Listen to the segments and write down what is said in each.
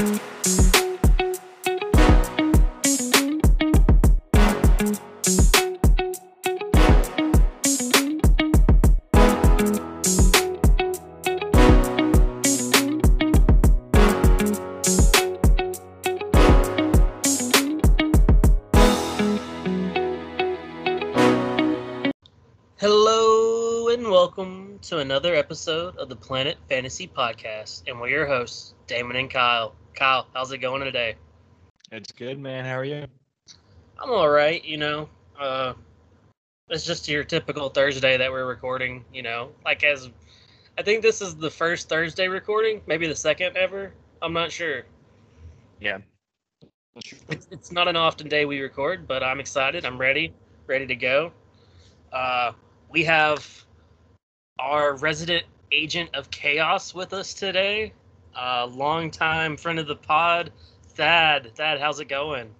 Hello and welcome to another episode of the Planet Fantasy Podcast, and we're your hosts, Damon and Kyle. Kyle, how's it going today? It's good, man. How are you? I'm all right. You know, uh, it's just your typical Thursday that we're recording. You know, like as I think this is the first Thursday recording, maybe the second ever. I'm not sure. Yeah. It's, it's not an often day we record, but I'm excited. I'm ready, ready to go. Uh, we have our resident agent of chaos with us today. Uh, longtime friend of the pod, Thad. Thad, how's it going?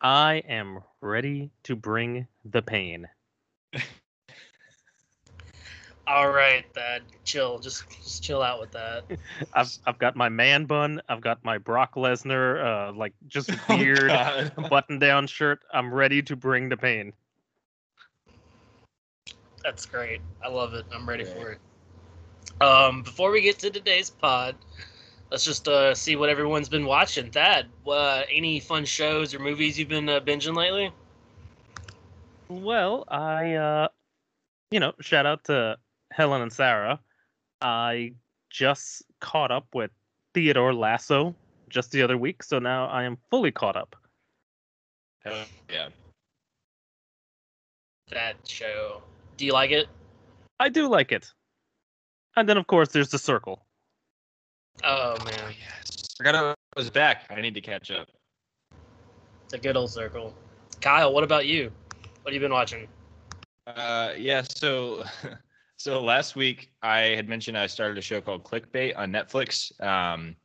I am ready to bring the pain. All right, Thad, chill. Just, just chill out with that. I've I've got my man bun. I've got my Brock Lesnar, uh, like just Oh, button down shirt. I'm ready to bring the pain. That's great. I love it. I'm ready for it. Um, before we get to today's pod, let's just uh, see what everyone's been watching. Thad, uh, any fun shows or movies you've been uh, binging lately? Well, I uh, you know, shout out to Helen and Sarah. I just caught up with Theodore Lasso just the other week, so now I am fully caught up. Hell yeah. That show. Do you like it? I do like it. And then of course there's the circle. Oh man, yes. Forgot I was back. I need to catch up. it's a good old circle. Kyle, what about you? What have you been watching? Uh, yeah. So, so last week I had mentioned I started a show called Clickbait on Netflix. Um,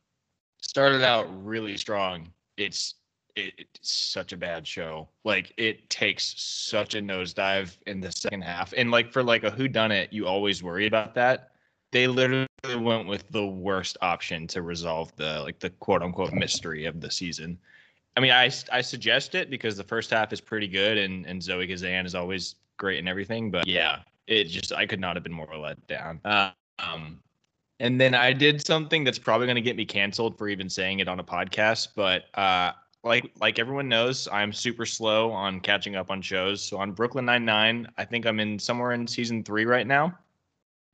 started out really strong. It's it, it's such a bad show. Like it takes such a nosedive in the second half, and like for like a who done it, you always worry about that. They literally went with the worst option to resolve the like the quote unquote mystery of the season. I mean, I I suggest it because the first half is pretty good, and and Zoe Kazan is always great and everything. But yeah, it just I could not have been more let down. Um, and then I did something that's probably going to get me canceled for even saying it on a podcast. But uh, like like everyone knows, I'm super slow on catching up on shows. So on Brooklyn Nine Nine, I think I'm in somewhere in season three right now.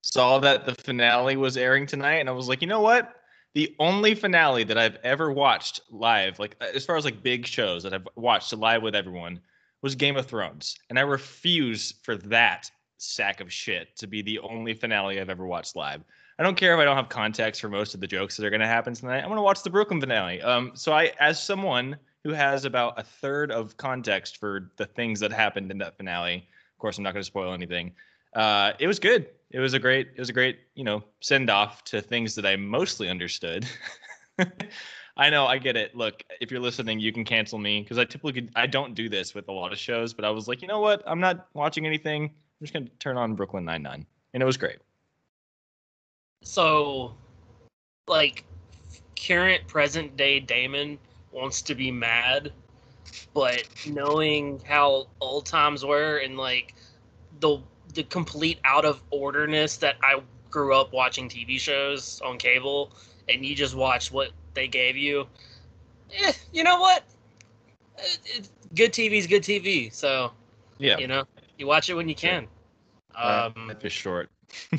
Saw that the finale was airing tonight, and I was like, you know what? The only finale that I've ever watched live, like as far as like big shows that I've watched live with everyone, was Game of Thrones, and I refuse for that sack of shit to be the only finale I've ever watched live. I don't care if I don't have context for most of the jokes that are going to happen tonight. I'm going to watch the Brooklyn finale. Um, so I, as someone who has about a third of context for the things that happened in that finale, of course, I'm not going to spoil anything. Uh, it was good. It was a great, it was a great, you know, send off to things that I mostly understood. I know, I get it. Look, if you're listening, you can cancel me because I typically I don't do this with a lot of shows, but I was like, you know what? I'm not watching anything. I'm just gonna turn on Brooklyn Nine Nine, and it was great. So, like, current present day Damon wants to be mad, but knowing how old times were and like the the complete out of orderness that I grew up watching TV shows on cable, and you just watch what they gave you. Eh, you know what? It, it, good TV is good TV. So Yeah, you know, you watch it when you can. Um, life is short.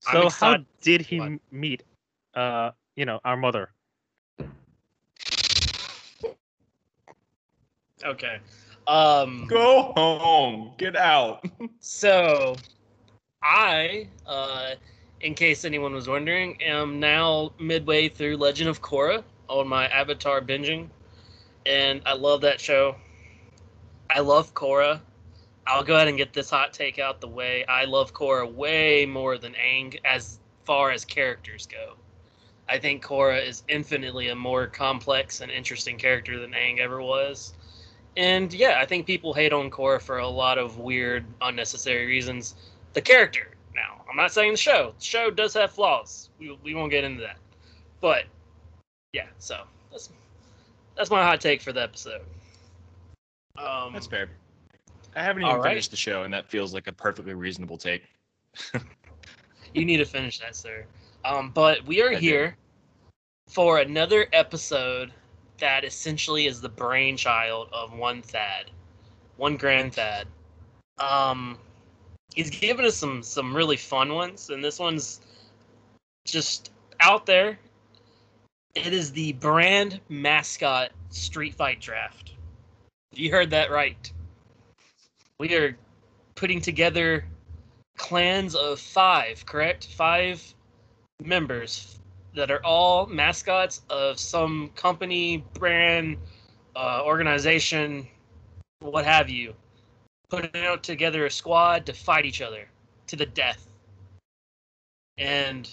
So how did he What? meet uh, you know, our mother? okay. Um, Go home. Get out. So, I, uh, in case anyone was wondering, am now midway through Legend of Korra on my Avatar binging, and I love that show. I love Korra. I'll go ahead and get this hot take out the way. I love Korra way more than Aang as far as characters go. I think Korra is infinitely a more complex and interesting character than Aang ever was. And yeah, I think people hate on Korra for a lot of weird, unnecessary reasons. The character, now, I'm not saying the show. The show does have flaws. We, we won't get into that. But yeah, so that's that's my hot take for the episode. Um, That's fair. I haven't even right. finished the show, and that feels like a perfectly reasonable take. You need to finish that, sir. Um, but we are I do. here for another episode that essentially is the brainchild of one Thad, one Grand Thad. Um, he's given us some some really fun ones, and this one's just out there. It is the brand mascot street fight draft. You heard that right. We are putting together clans of five, correct? Five members that are all mascots of some company, brand, uh, organization, what have you. Putting out together a squad to fight each other to the death. And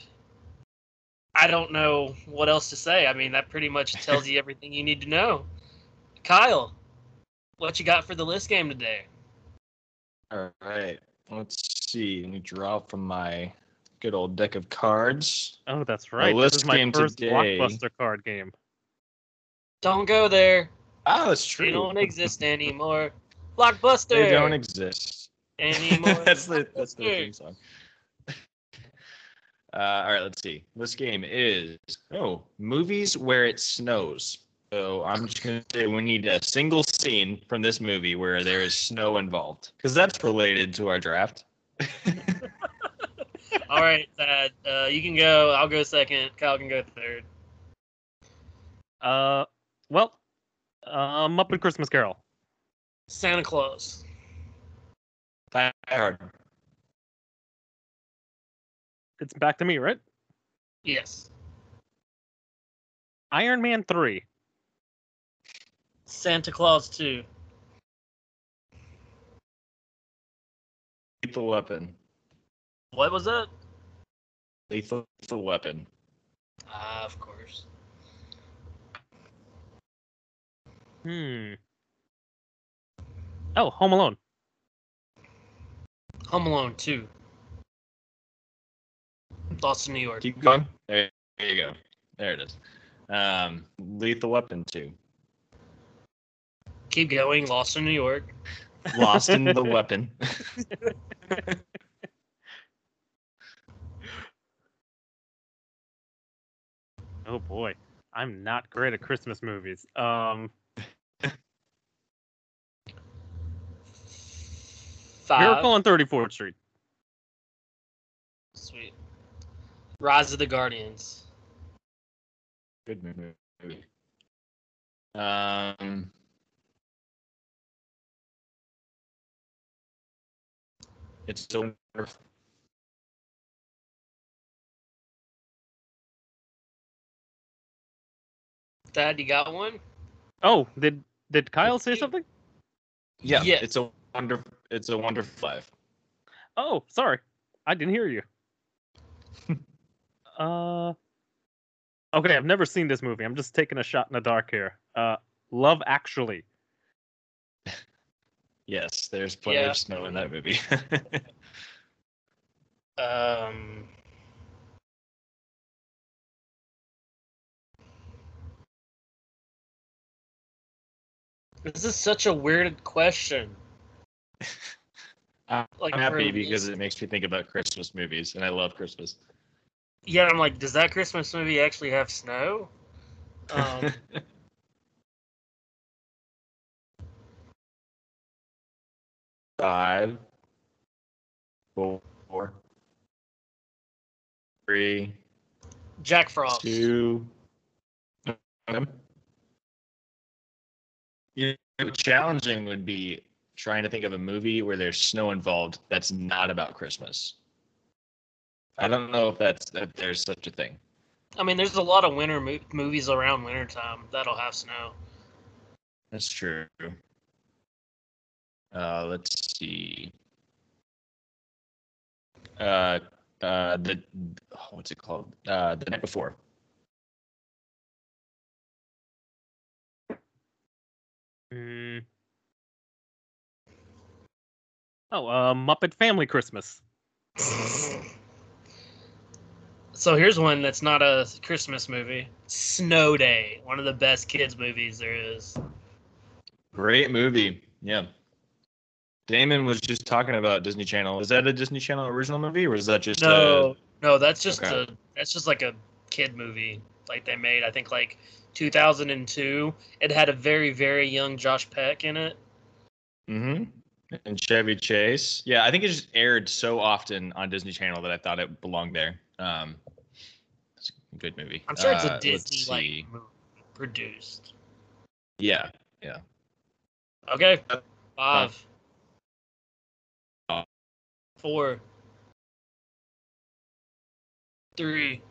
I don't know what else to say. I mean, that pretty much tells you everything you need to know. Kyle, what you got for the list game today? All right. Let's see. Let me draw from my good old deck of cards. Oh, that's right. This list is my game first today- blockbuster card game. Don't go there. Oh, that's true. They don't exist anymore. Blockbuster. They don't exist. anymore. that's the that's the theme song. Uh, all right, let's see. This game is oh movies where it snows. So I'm just gonna say we need a single scene from this movie where there is snow involved because that's related to our draft. All right, Thad. Uh, you can go. I'll go second. Kyle can go third. Uh, well, uh, Muppet Christmas Carol. Santa Claus. Die Hard. It's back to me, right? Yes. Iron Man 3. Santa Claus 2. Lethal Weapon. What was that? Lethal, lethal Weapon. Ah, of course. Hmm. Oh, Home Alone. Home Alone 2. Lost in New York. Keep going. There, there you go. There it is. Um, Lethal Weapon 2. Keep going. Lost in New York. Lost in the Weapon. Oh boy, I'm not great at Christmas movies. Um, Five. Miracle on 34th Street. Sweet. Rise of the Guardians. Good movie. Um, it's still Dad, you got one? Oh, did did Kyle say something? yeah. Yes. It's a wonder. It's a wonderful life. Oh, sorry, I didn't hear you. uh, okay, I've never seen this movie. I'm just taking a shot in the dark here. Uh, Love Actually. Yes, there's plenty Yeah. of snow in that movie. Um. This is such a weird question. I'm Like, happy because it makes me think about Christmas movies, and I love Christmas. Yeah, I'm like, does that Christmas movie actually have snow? Um, Five, four, three, Jack Frost. two. Um, You know, challenging would be trying to think of a movie where there's snow involved that's not about Christmas. I don't know if that's if there's such a thing. I mean, there's a lot of winter mo- movies around wintertime that'll have snow. That's true. Uh, let's see. Uh, uh, the oh, what's it called? Uh, the night before. Hmm. Oh, uh, Muppet Family Christmas. So here's one that's not a Christmas movie. Snow Day, one of the best kids movies there is. Great movie. Yeah. Damon was just talking about Disney Channel. Is that a Disney Channel original movie, or is that just No, no, that's just Okay. a that's just like a kid movie like they made. I think like 2002. It had a very very young Josh Peck in it. Mm-hmm. And Chevy Chase. Yeah, I think it just aired so often on Disney Channel that I thought it belonged there. Um, it's a good movie. I'm sure it's Uh, a let's Disney like movie produced. Yeah. Yeah. Okay, five, Uh, four, three.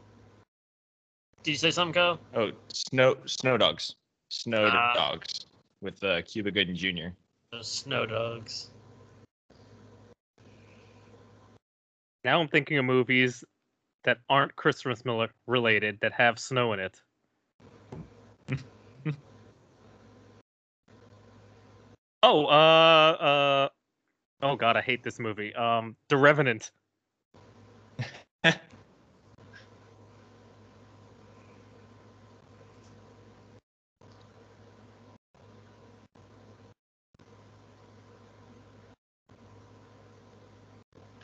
Did you say something, Kyle? Oh, Snow Snow Dogs. Snow Ah. Dogs with uh, Cuba Gooding Jr. Snow Dogs. Now I'm thinking of movies that aren't Christmas Miller related that have snow in it. oh, uh, uh, oh god, I hate this movie. Um, The Revenant.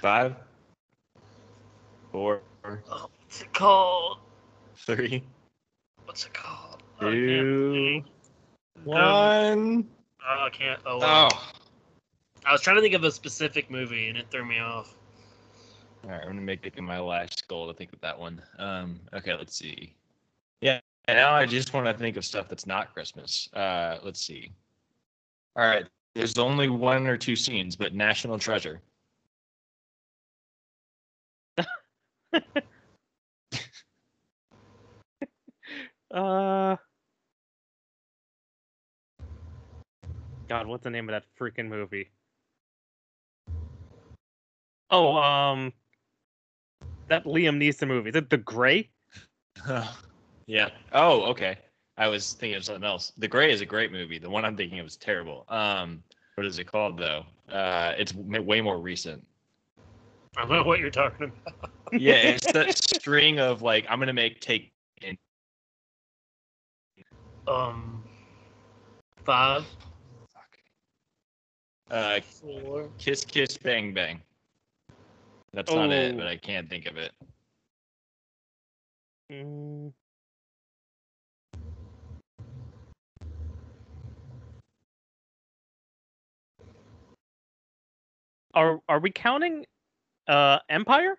Five, four, Oh, what's it called? three, What's it called? Oh, I can't two, think. one. Oh, I can't. Oh, wow. Oh. I was trying to think of a specific movie and it threw me off. All right, I'm gonna make it my last goal to think of that one. Um, okay, let's see. Yeah, and now I just want to think of stuff that's not Christmas. Uh, let's see. All right, there's only one or two scenes, but National Treasure. Uh, God, what's the name of that freaking movie? Oh, um, that Liam Neeson movie. Is it The Grey? yeah. Oh, okay. I was thinking of something else. The Grey is a great movie. The one I'm thinking of is terrible. Um, what is it called though? Uh, it's way more recent. I don't know what you're talking about. Yeah, it's that string of like I'm gonna make take Um, five, uh, four. Kiss Kiss Bang Bang. That's not it, Oh. but I can't think of it. Mm. Are are we counting uh Empire?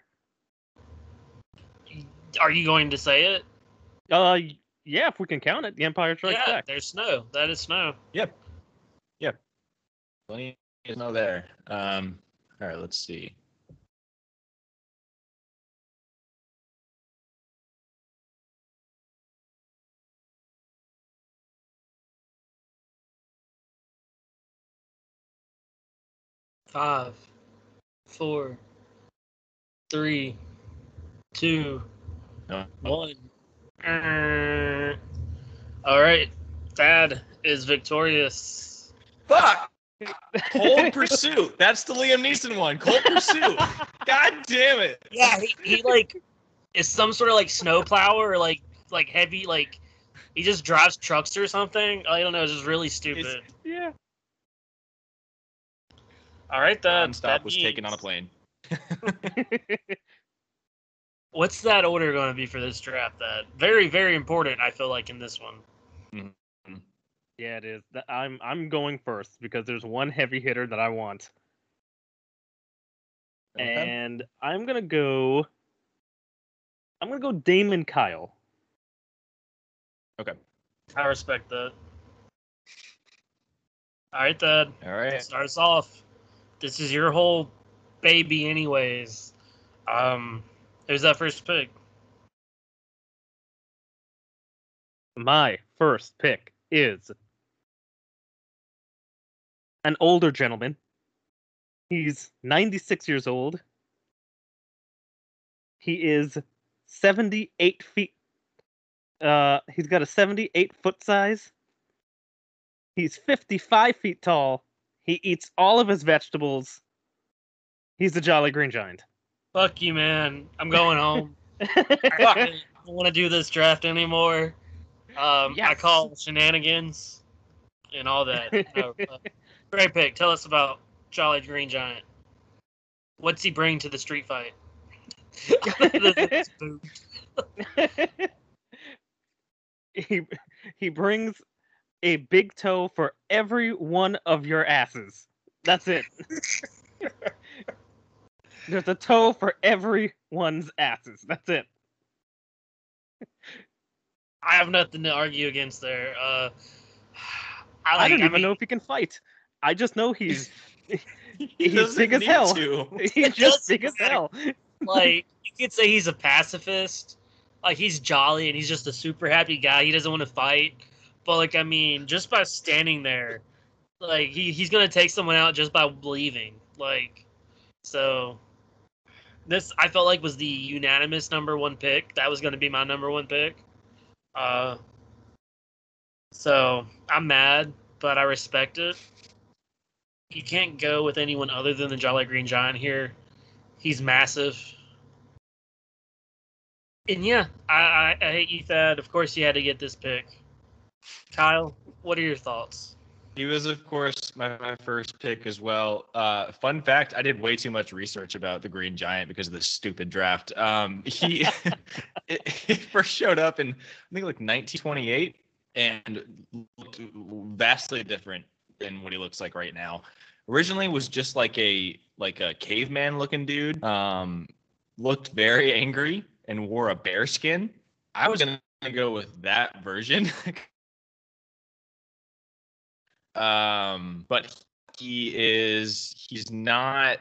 Are you going to say it? Uh yeah, if we can count it. The Empire Strikes yeah, Back. there's snow. That is snow. Yep. Yep. Plenty is no there. Um, all right, let's see. Five, four, three, two, No. one. Uh, All right, Dad is victorious. Fuck! Cold Pursuit. That's the Liam Neeson one. Cold Pursuit. God damn it. Yeah, he, he like is some sort of like snowplower or like like heavy like he just drives trucks or something. I don't know. It's just really stupid. yeah. All right, that Nonstop that was taken on a plane. What's that order going to be for this draft? That very very important. I feel like in this one. Mm-hmm. yeah, it is. I'm I'm going first because there's one heavy hitter that I want. Okay. And I'm gonna go I'm gonna go Damon Kyle. Okay. I respect that. All right, Dad. All right. Start us off. This is your whole baby, anyways. Um, who's that first pick? My first pick is an older gentleman. He's 96 years old. He is 78 feet. Uh, he's got a 78 foot size. He's 55 feet tall. He eats all of his vegetables. He's the Jolly Green Giant. Fuck you, man. I'm going home. I don't want to do this draft anymore. Um, I call shenanigans and all that. No, uh, great pick. Tell us about Jolly Green Giant. What's he bring to the street fight? Other than his boot. he he brings a big toe for every one of your asses. That's it. There's a toe for everyone's asses. That's it. I have nothing to argue against there. Uh, I, I, don't even mean, know if he can fight. I just know he's He He's big as hell. to. he's just big as hell. like you could say he's a pacifist like he's jolly and he's just a super happy guy he doesn't want to fight but like i mean just by standing there like he, he's gonna take someone out just by leaving like so this i felt like was the unanimous number one pick that was gonna be my number one pick uh so i'm mad but i respect it you can't go with anyone other than the jolly green giant here He's massive. And yeah, I, I, I hate you, Thad. Of course, you had to get this pick. Kyle, what are your thoughts? He was, of course, my, my first pick as well. Uh, fun fact: I did way too much research about the Green Giant because of this stupid draft. Um, he he first showed up in I think like 1928 and looked vastly different than what he looks like right now. Originally was just like a like a caveman looking dude. Um, looked very angry and wore a bear skin. I was gonna go with that version. um, but he is he's not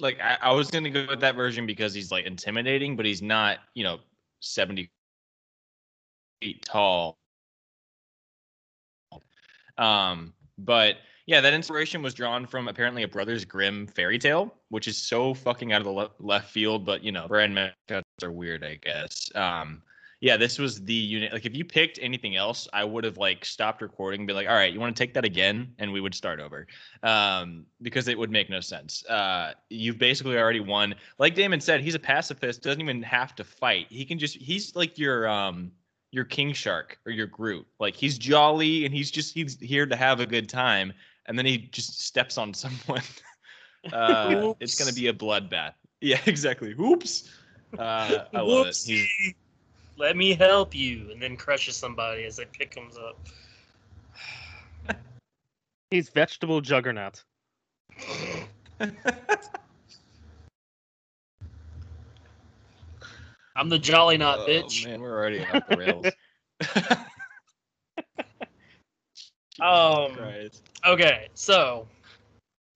like I, I was gonna go with that version because he's like intimidating, but he's not, you know, 70 feet tall. Um, but yeah, that inspiration was drawn from apparently a Brothers Grimm fairy tale, which is so fucking out of the le- left field. But you know, brand mascots are weird, I guess. Um, yeah, this was the unit. Like, if you picked anything else, I would have like stopped recording, and be like, "All right, you want to take that again?" And we would start over, um, because it would make no sense. Uh, you've basically already won. Like Damon said, he's a pacifist. Doesn't even have to fight. He can just. He's like your um your King Shark or your Groot. Like he's jolly and he's just he's here to have a good time and then he just steps on someone. uh, it's gonna be a bloodbath. Yeah, exactly. Oops. Uh, I love it. He's. Let me help you, and then crushes somebody as they pick him up. He's vegetable juggernaut. I'm the jolly not bitch. oh, bitch. man, we're already off the rails. Um, Christ. Okay, so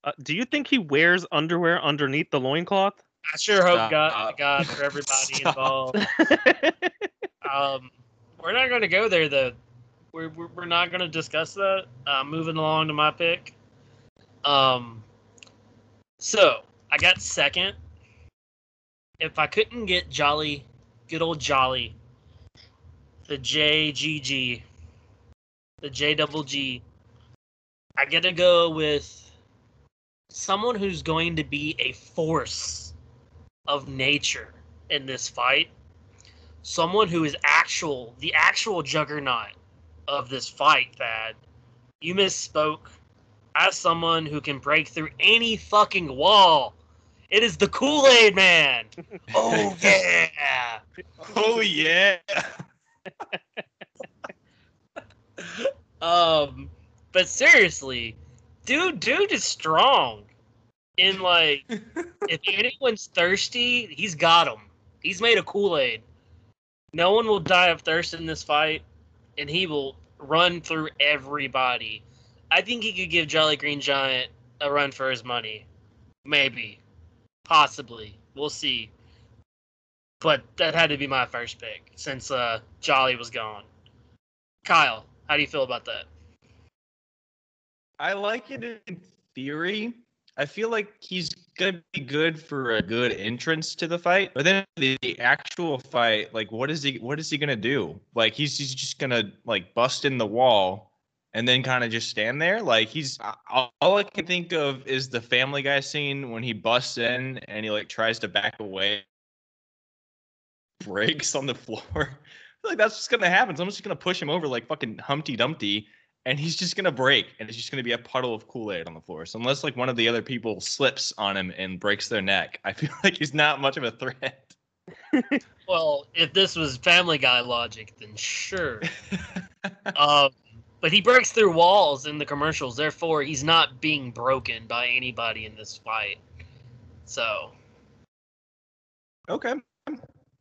Uh, do you think he wears underwear underneath the loincloth? I sure hope God, Stop. God for everybody Stop. involved. Um, we're not going to go there though. We're we're, we're not going to discuss that. Uh, moving along to my pick. Um, so I got second. If I couldn't get Jolly, good old Jolly, the JGG, the J double G, I got to go with someone who's going to be a force of nature in this fight someone who is actual the actual juggernaut of this fight Thad. you misspoke as someone who can break through any fucking wall it is the kool-aid man oh yeah Oh yeah. um but seriously dude dude is strong in like if anyone's thirsty, he's got him. He's made a Kool Aid. No one will die of thirst in this fight, and he will run through everybody. I think he could give Jolly Green Giant a run for his money. Maybe. Possibly. We'll see. But that had to be my first pick since uh, Jolly was gone. Kyle, how do you feel about that? I like it in theory. I feel like he's gonna be good for a good entrance to the fight, but then the, the actual fight, like, what is he? What is he gonna do? Like, he's he's just gonna like bust in the wall and then kind of just stand there. Like, he's all, all I can think of is the Family Guy scene when he busts in and he like tries to back away, breaks on the floor. Like that's just gonna happen. Someone's just gonna push him over like fucking Humpty Dumpty, and he's just gonna break, and it's just gonna be a puddle of Kool Aid on the floor. So unless like one of the other people slips on him and breaks their neck, I feel like he's not much of a threat. Well, if this was Family Guy logic, then sure. um, but he breaks through walls in the commercials, therefore he's not being broken by anybody in this fight. So okay.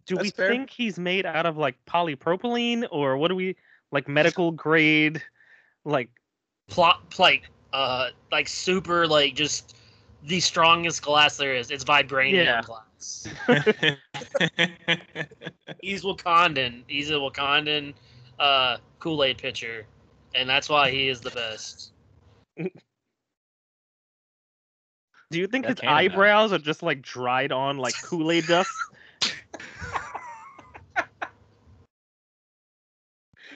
Do we fair. think he's made out of like polypropylene or what do we like medical grade like plot like uh like super like just the strongest glass there is. It's vibranium Yeah. glass. He's Wakandan. He's a Wakandan uh Kool Aid pitcher, and that's why he is the best. do you think Yeah, his Canada. eyebrows are just like dried on like Kool-Aid dust?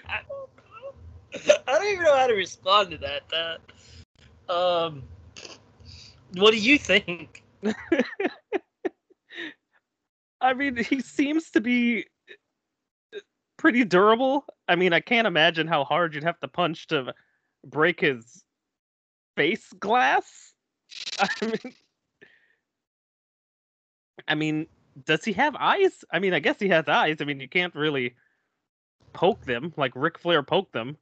I don't know. I don't even know how to respond to that. That. Um. What do you think? I mean, he seems to be pretty durable. I mean, I can't imagine how hard you'd have to punch to break his face glass. I mean, I mean, does he have eyes? I mean, I guess he has eyes. I mean, you can't really poke them like Ric Flair poked them.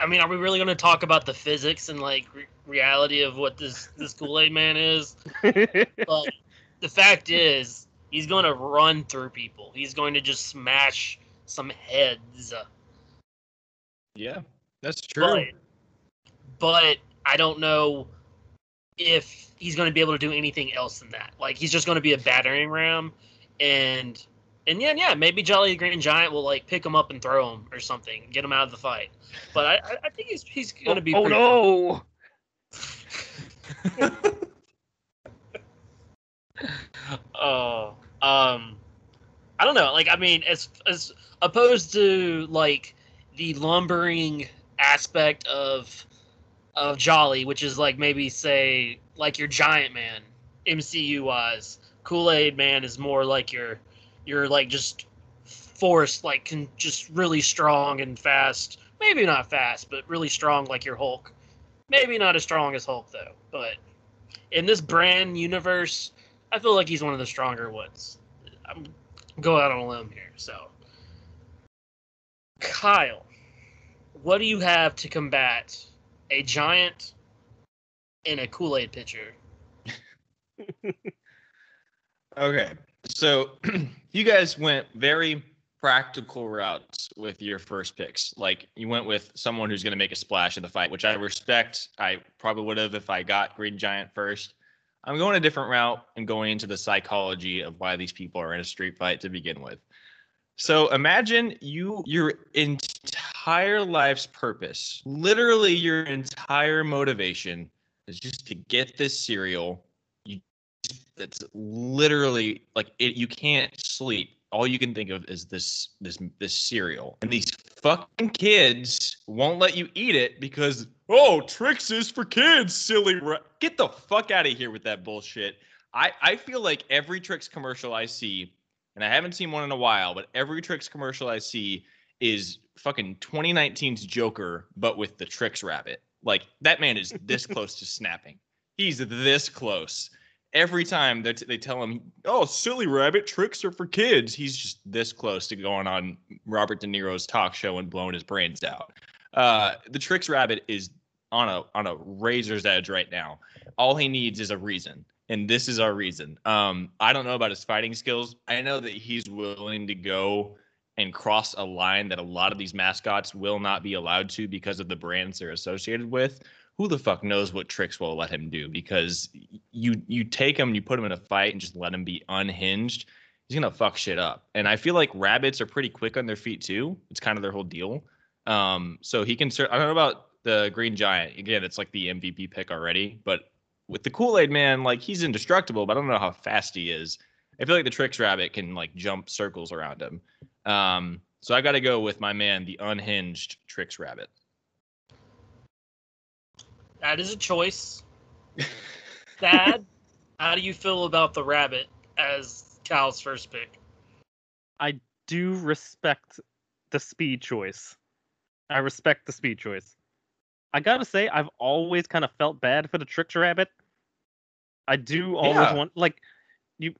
I mean, are we really going to talk about the physics and like re- reality of what this this Kool Aid Man is? But the fact is, he's going to run through people. He's going to just smash some heads. yeah, that's true. But, but I don't know if he's going to be able to do anything else than that. Like he's just going to be a battering ram, and and yeah, yeah, maybe Jolly Green Giant will like pick him up and throw him or something, get him out of the fight. But I, I- think he's he's going to be. oh pretty- no! Oh, um, I don't know. Like, I mean, as as opposed to like the lumbering aspect of of Jolly, which is like maybe say like your Giant Man, MCU wise. Kool Aid Man is more like your your like just force, like can just really strong and fast. Maybe not fast, but really strong, like your Hulk. Maybe not as strong as Hulk though, but in this brand universe, I feel like he's one of the stronger ones. I'm going out on a limb here. So, Kyle, what do you have to combat a giant and a Kool Aid pitcher? Okay. So you guys went very practical routes with your first picks. Like you went with someone who's going to make a splash in the fight, which I respect. I probably would have if I got Green Giant first. I'm going a different route and going into the psychology of why these people are in a street fight to begin with. So imagine you your entire life's purpose, literally your entire motivation is just to get this cereal that's literally like it, you can't sleep. All you can think of is this this this cereal, and these fucking kids won't let you eat it because oh, Trix is for kids, silly. Ra-. Get the fuck out of here with that bullshit. I I feel like every Trix commercial I see, and I haven't seen one in a while, but every Trix commercial I see is fucking 2019's Joker, but with the Trix rabbit. Like that man is this close to snapping. He's this close every time that they tell him, "Oh, silly rabbit, Trix are for kids," he's just this close to going on Robert De Niro's talk show and blowing his brains out. Uh, the Trix rabbit is on a on a razor's edge right now. All he needs is a reason, and this is our reason. Um, I don't know about his fighting skills. I know that he's willing to go and cross a line that a lot of these mascots will not be allowed to because of the brands they're associated with who the fuck knows what Trix will let him do? Because you you take him you put him in a fight and just let him be unhinged he's gonna fuck shit up. And i feel like rabbits are pretty quick on their feet too. It's kind of their whole deal. Um so he can i don't know about the green giant. Again it's like the mvp pick already but with the kool-aid man like he's indestructible but i don't know how fast he is. I feel like the Trix rabbit can like jump circles around him. Um so i gotta go with my man the unhinged Trix rabbit That is a choice. Dad, how do you feel about the rabbit as Cal's first pick. I do respect the speed choice. I respect the speed choice. I gotta say, I've always kind of felt bad for the Trix Rabbit. I do always Yeah. want like you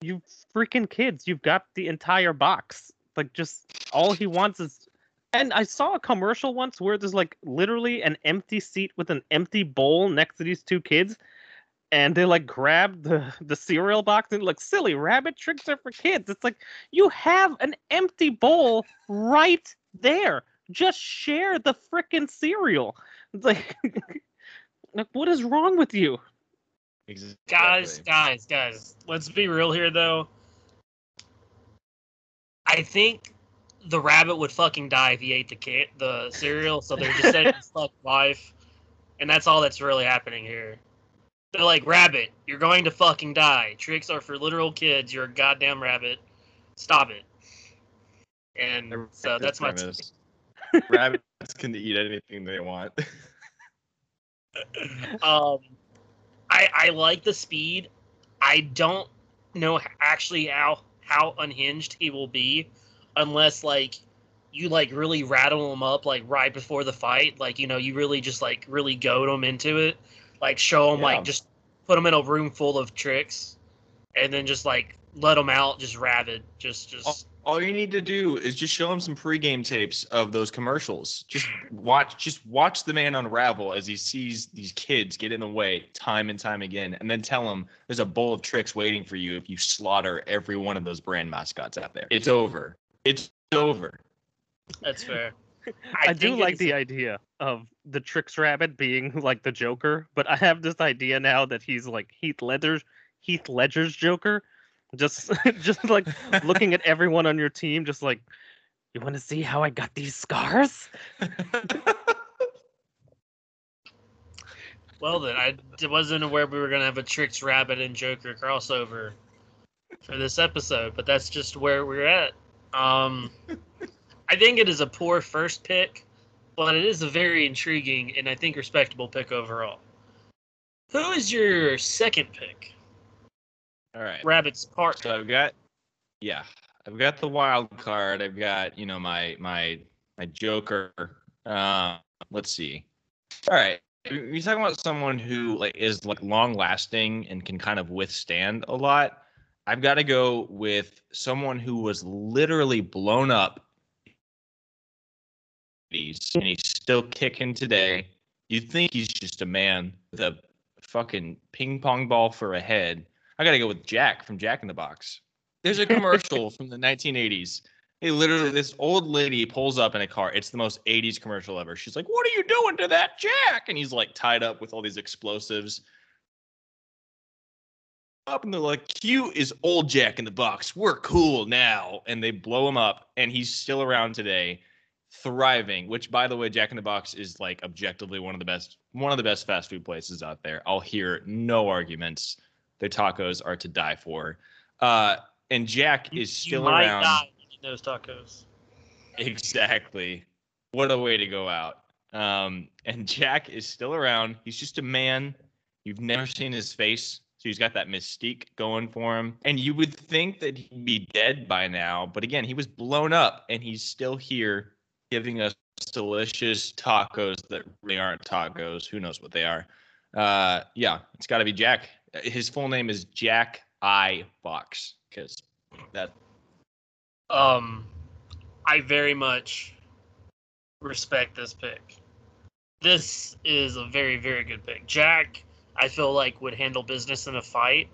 you freaking kids, you've got the entire box. Like just all he wants is and I saw a commercial once where there's like literally an empty seat with an empty bowl next to these two kids. And they like grab the, the cereal box and like silly rabbit Trix are for kids. It's like you have an empty bowl right there. Just share the frickin' cereal. It's like, like what is wrong with you? Exactly. Guys, guys, guys. Let's be real here, though. I think the rabbit would fucking die if he ate the can- the cereal. So they're just saying his fuck life, and that's all that's really happening here. They're like, rabbit, you're going to fucking die. Trix are for literal kids. You're a goddamn rabbit. Stop it. And so that's my. premise. Rabbits can eat anything they want. um, I I like the speed. I don't know actually how how unhinged he will be, unless like you like really rattle them up like right before the fight. Like you know you really just like really goad them into it. Like show them Yeah. like just put them in a room full of Trix, and then just like let them out just rabid. Just just All you need to do is just show him some pregame tapes of those commercials. Just watch, just watch the man unravel as he sees these kids get in the way time and time again, and then tell him there's a bowl of Trix waiting for you if you slaughter every one of those brand mascots out there. It's over. It's over. that's fair. I, do like the idea of the Trix Rabbit being like the Joker, but I have this idea now that he's like Heath Ledger's Heath Ledger's Joker. Just just like looking at everyone on your team, just like you want to see how I got these scars? Well then, I wasn't aware we were gonna have a Trix Rabbit and Joker crossover for this episode, but that's just where we're at. Um, I think it is a poor first pick, but it is a very intriguing and I think respectable pick overall. Who is your second pick? All right. Rabbit's part. So I've got, yeah, I've got the wild card. I've got, you know, my my my Joker. Uh, let's see. All right, you're talking about someone who like is like long lasting and can kind of withstand a lot. I've got to go with someone who was literally blown up. And he's still kicking today. You'd think he's just a man with a fucking ping pong ball for a head. I gotta go with Jack from Jack in the Box. There's a commercial from the 1980s. Hey, literally, this old lady pulls up in a car. It's the most 80s commercial ever. She's like, "What are you doing to that Jack?" And he's like tied up with all these explosives. Up and they're like, "Cute is old Jack in the Box. We're cool now." And they blow him up, and he's still around today, thriving. Which, by the way, Jack in the Box is like objectively one of the best, one of the best fast food places out there. I'll hear no arguments. Their tacos are to die for. Uh, and Jack You- is you still might around. die those tacos. Exactly. What a way to go out. Um, and Jack is still around. He's just a man. You've never seen his face. So he's got that mystique going for him. And you would think that he'd be dead by now. But again, he was blown up and he's still here giving us delicious tacos that really aren't tacos. Who knows what they are? Uh, yeah, it's got to be Jack. His full name is Jack I Box because that Um, I very much respect this pick. This is a very, very good pick. Jack, I feel like would handle business in a fight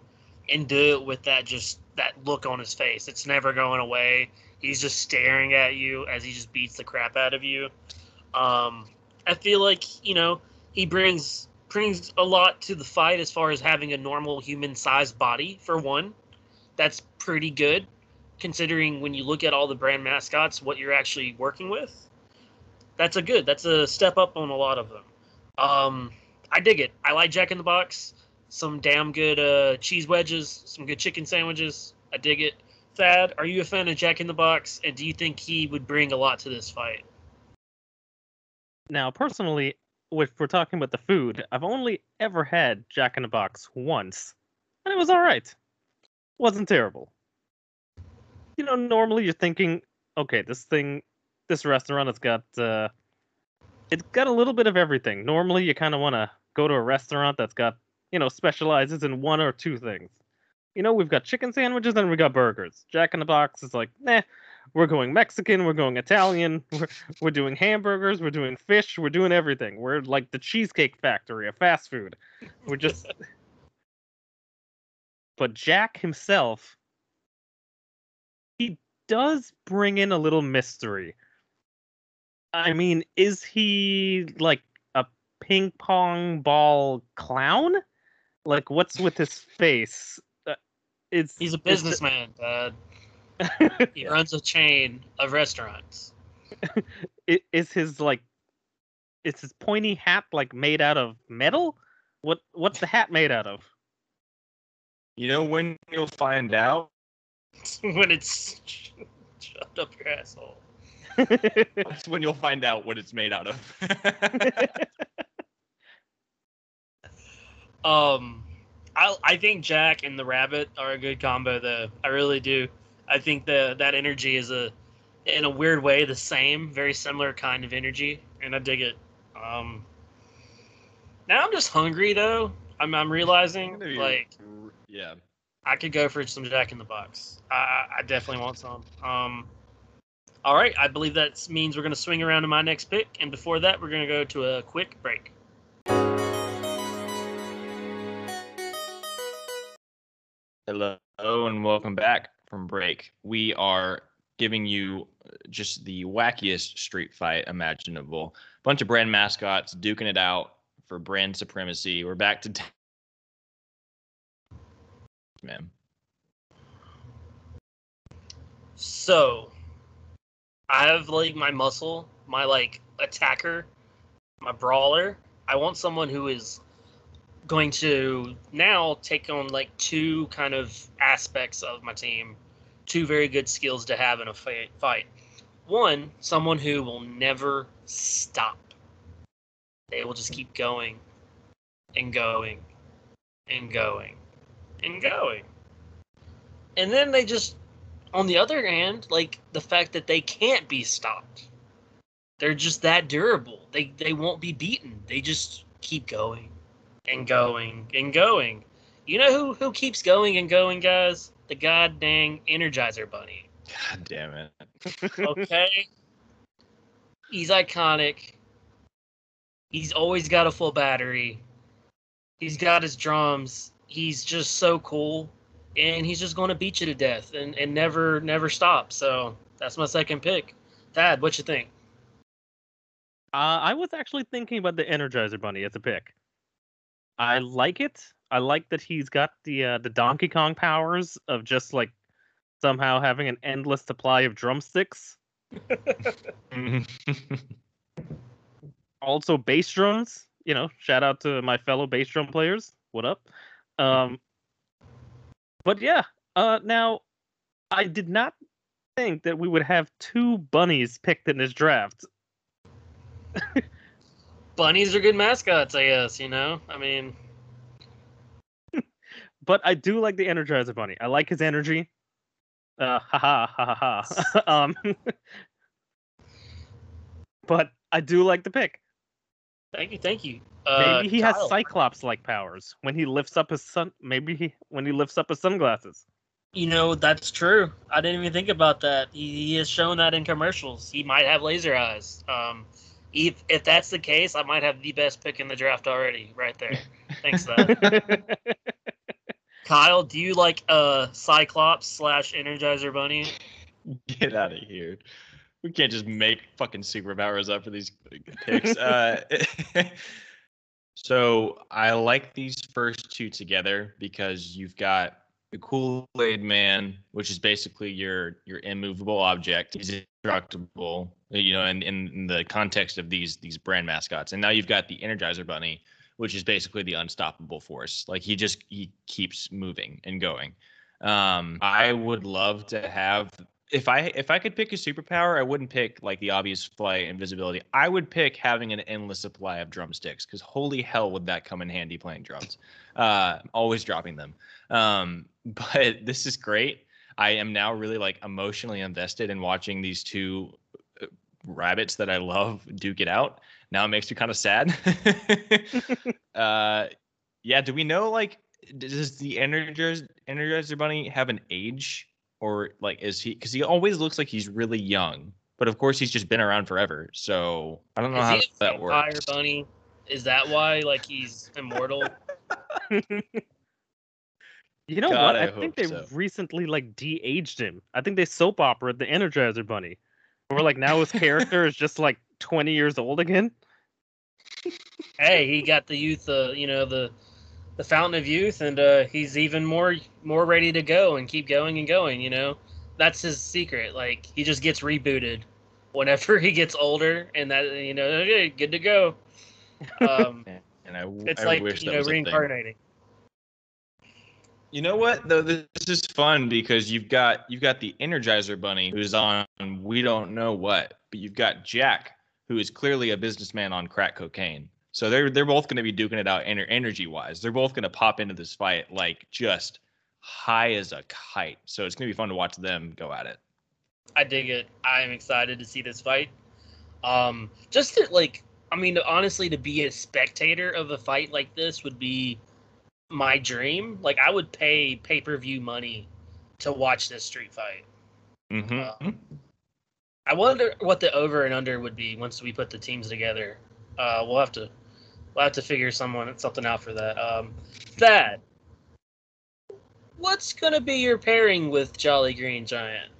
and do it with that just that look on his face. It's never going away. He's just staring at you as he just beats the crap out of you. Um, I feel like you know he brings brings a lot to the fight as far as having a normal human sized body for one. That's pretty good considering when you look at all the brand mascots, what you're actually working with. That's a good. That's a step up on a lot of them. Um, I dig it. I like Jack in the Box. Some damn good uh, cheese wedges. Some good chicken sandwiches. I dig it. Thad, are you a fan of Jack in the Box? And do you think he would bring a lot to this fight? Now, personally, if we're talking about the food, I've only ever had Jack in the Box once, and it was all right. wasn't terrible. you know, normally you're thinking, okay, this thing, this restaurant has got, uh, it's got a little bit of everything. Normally, you kind of want to go to a restaurant that's got, you know, specializes in one or two things. You know, we've got chicken sandwiches and we got burgers. Jack in the Box is like, nah, we're going Mexican, we're going Italian, we're, we're doing hamburgers, we're doing fish, we're doing everything. We're like the Cheesecake Factory of fast food. We're just. but Jack himself, he does bring in a little mystery. I mean, is he like ping pong ball clown? Like, what's with his face? Uh, it's He's a it's- businessman, Dad. He runs a chain of restaurants. i- is his like is his pointy hat like made out of metal? What what's the hat made out of? You know when you'll find out? when it's shoved up your asshole. That's when you'll find out what it's made out of. Um, I I think Jack and the Rabbit are a good combo, though. I really do. I think the that energy is a, in a weird way, the same, very similar kind of energy, and I dig it. Um, now I'm just hungry though. I'm I'm realizing like yeah. I could go for some Jack in the Box. I, I- definitely want some. Um, all right, I believe that means we're going to swing around to my next pick, and before that, we're going to go to a quick break. Hello and welcome back from break. We are giving you uh, just the wackiest street fight imaginable. Bunch of brand mascots duking it out for brand supremacy. We're back to t- man. So, I have like my muscle, my like attacker, my brawler. I want someone who is going to now take on like two kind of aspects of my team, two very good skills to have in a fight. One, someone who will never stop. They will just keep going and going and going and going. And then they just on the other hand, like the fact that they can't be stopped. They're just that durable. They they won't be beaten. They just keep going and going and going. You know who who keeps going and going, guys? The god dang Energizer Bunny. God damn it. Okay. He's iconic. He's always got a full battery. He's got his drums. He's just so cool. And he's just gonna beat you to death and, and never never stop. So that's my second pick. Dad, what you think? Uh, I was actually thinking about the Energizer Bunny as a pick. I like it. I like that he's got the uh, the Donkey Kong powers of just like somehow having an endless supply of drumsticks. Also bass drums. You know, shout out to my fellow bass drum players. What up? Um, but yeah. Uh, now I did not think that we would have two bunnies picked in this draft. Bunnies are good mascots, I guess, you know? I mean but I do like the Energizer Bunny. I like his energy. Uh, ha ha ha ha ha. um, but I do like the pick. thank you, thank you. Uh, Maybe he has Cyclops-like powers when he lifts up his sun. Maybe he when he lifts up his sunglasses. You know, that's true. I didn't even think about that. He, he has shown that in commercials. He might have laser eyes. Um, if if that's the case, I might have the best pick in the draft already, right there. Thanks, for that. Kyle, do you like uh Cyclops slash Energizer Bunny? Get out of here. We can't just make fucking superpowers up for these picks. uh, so I like these first two together because you've got the Kool-Aid Man, which is basically your your immovable object. He's indestructible, you know, in, in the context of these these brand mascots. And now you've got the Energizer Bunny, which is basically the unstoppable force. Like he just he keeps moving and going. Um, I would love to have if I if I could pick a superpower, I wouldn't pick like the obvious flight invisibility. I would pick having an endless supply of drumsticks because holy hell would that come in handy playing drums. Uh, always dropping them. Um, but this is great. I am now really like emotionally invested in watching these two uh, rabbits that I love duke it out. Now it makes me kind of sad. uh, yeah. Do we know like does the Energizer Energizer Bunny have an age or like is he? Because he always looks like he's really young, but of course he's just been around forever. So I don't know Is how he that vampire works. bunny? Is that why like he's immortal? You know God, what? I I, think they so. recently like de-aged him. I think they soap opera the Energizer Bunny, where like now his character is just like 20 years old again. hey, he got the youth, uh, you know, the the fountain of youth, and uh, he's even more more ready to go and keep going and going. You know, that's his secret. Like he just gets rebooted whenever he gets older, and that you know, okay, good to go. Um, And I, it's I like wish you that know was a thing. reincarnating. You know what though? This is fun because you've got you've got the Energizer Bunny who's on we don't know what, but you've got Jack who is clearly a businessman on crack cocaine. So they're they're both going to be duking it out ener- energy wise. They're both going to pop into this fight like just high as a kite. So it's going to be fun to watch them go at it. I dig it. I am excited to see this fight. Um, just to like, I mean, honestly, to be a spectator of a fight like this would be my dream. Like, I would pay pay per view money to watch this street fight. Mm-hmm. I wonder what the over and under would be once we put the teams together. Uh, we'll have to we'll have to figure someone something out for that. Um, Thad, what's gonna be your pairing with Jolly Green Giant?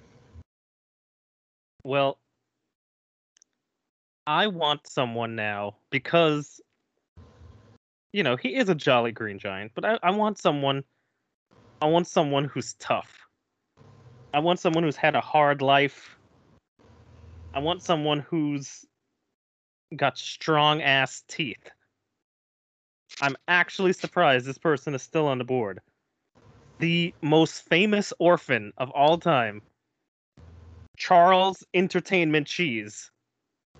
Well, I want someone now because, you know, he is a jolly green giant, but I, I want someone. I want someone who's tough. I want someone who's had a hard life. I want someone who's got strong ass teeth. I'm actually surprised this person is still on the board. The most famous orphan of all time, Charles Entertainment Cheese,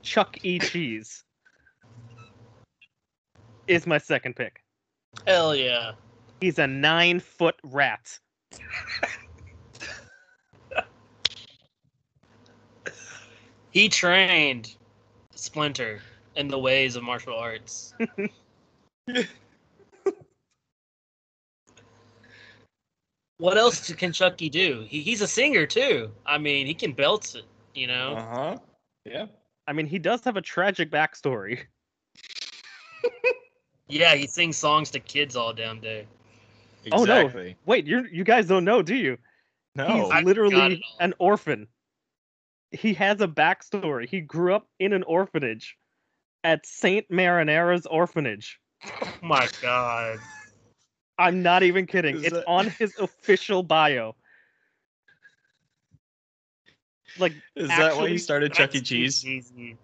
Chuck E. Cheese, is my second pick. Hell yeah! He's a nine foot rat. He trained Splinter in the ways of martial arts. what else can Chucky do? He, he's a singer too. I mean, he can belt it. You know. Uh huh. Yeah. I mean, he does have a tragic backstory. Yeah, he sings songs to kids all damn day. Oh, no. Wait, you you guys don't know, do you? no. He's literally an orphan. He has a backstory. He grew up in an orphanage at Saint Marinera's orphanage. Oh my god. I'm not even kidding. Is it's that- on his official bio. Like, Is that why actually, you started Chuck E. That's Cheese easy.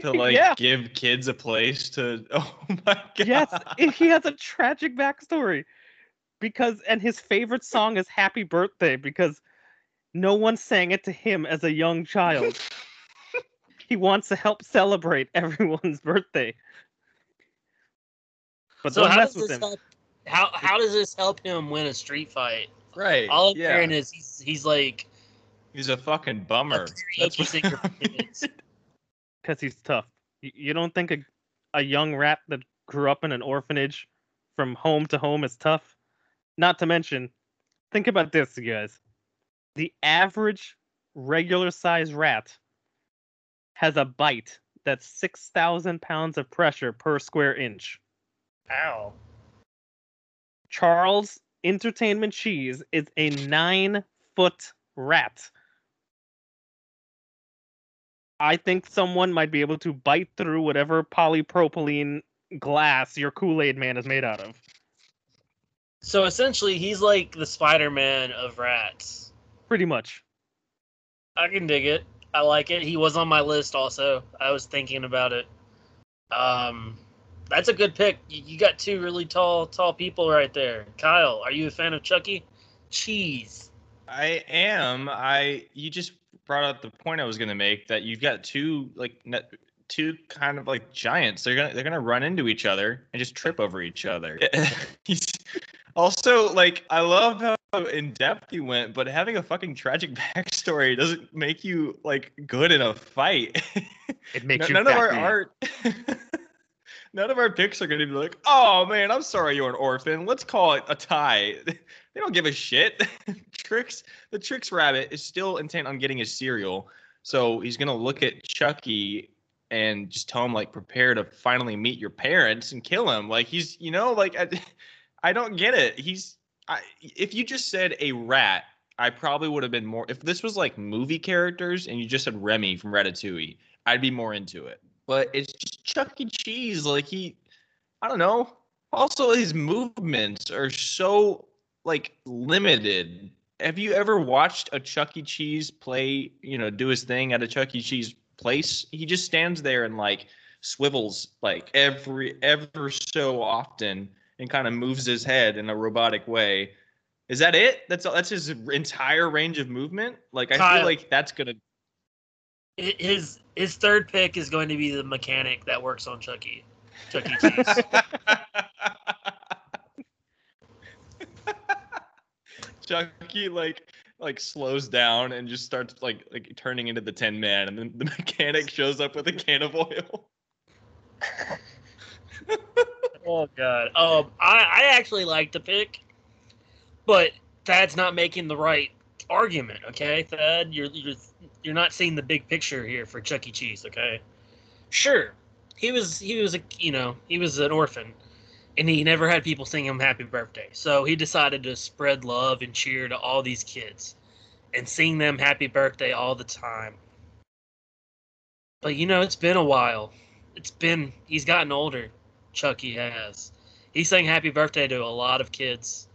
to like yeah, give kids a place to? Oh my god. yes, he has a tragic backstory because, and his favorite song is "Happy Birthday" because no one sang it to him as a young child. he wants to help celebrate everyone's birthday. But So don't how mess does with this him. help? How how does this help him win a street fight? Right. All I'm yeah. hearing is he's he's like He's a fucking bummer. That's what singer I for mean. kids. because he's tough. You don't think a, a young rat that grew up in an orphanage from home to home is tough? Not to mention, think about this, you guys. The average regular size rat has a bite that's 6,000 pounds of pressure per square inch. Ow. Charles Entertainment Cheese is a nine foot rat. I think someone might be able to bite through whatever polypropylene glass your Kool Aid man is made out of. So essentially, he's like the Spider-Man of rats. Pretty much. I can dig it. I like it. He was on my list also. I was thinking about it. Um, that's a good pick. You, you got two really tall, tall people right there. Kyle, are you a fan of Chucky? Cheese. I am. I you just brought up the point I was gonna make that you've got two like net, two kind of like giants. They're gonna they're gonna run into each other and just trip over each other. Also like I love how in depth you went, but having a fucking tragic backstory doesn't make you like good in a fight. It makes N- you none of our art none of our picks are gonna be like oh man i'm sorry you're an orphan. Let's call it a tie. They don't give a shit. Trix the Trix rabbit is still intent on getting his cereal. So he's gonna look at chucky and just tell him like prepare to finally meet your parents and kill him. Like he's you know like i, I don't get it. He's I, if you just said a rat i probably would have been more if this was like movie characters and you just said remy from ratatouille i'd be more into it but it's just Chuck E. Cheese. Like he, I don't know. Also, his movements are so like limited. Have you ever watched a Chuck E. Cheese play? You know, do his thing at a Chuck E. Cheese place. He just stands there and like swivels like every ever so often and kind of moves his head in a robotic way. Is that it? That's that's his entire range of movement. Like I Kyle. feel like that's gonna His his third pick is going to be the mechanic that works on Chucky. Chuck E. Cheese. Chucky like like slows down and just starts like like turning into the Tin Man, and then the mechanic shows up with a can of oil. oh god. Um, I I actually like the pick, but Thad's not making the right argument. Okay, Thad, you're you're you're not seeing the big picture here for Chuck E. Cheese. Okay, sure, he was he was a you know he was an orphan, and he never had people sing him happy birthday. So he decided to spread love and cheer to all these kids, and sing them happy birthday all the time. But you know, it's been a while. It's been he's gotten older. Chucky has. He sang happy birthday to a lot of kids.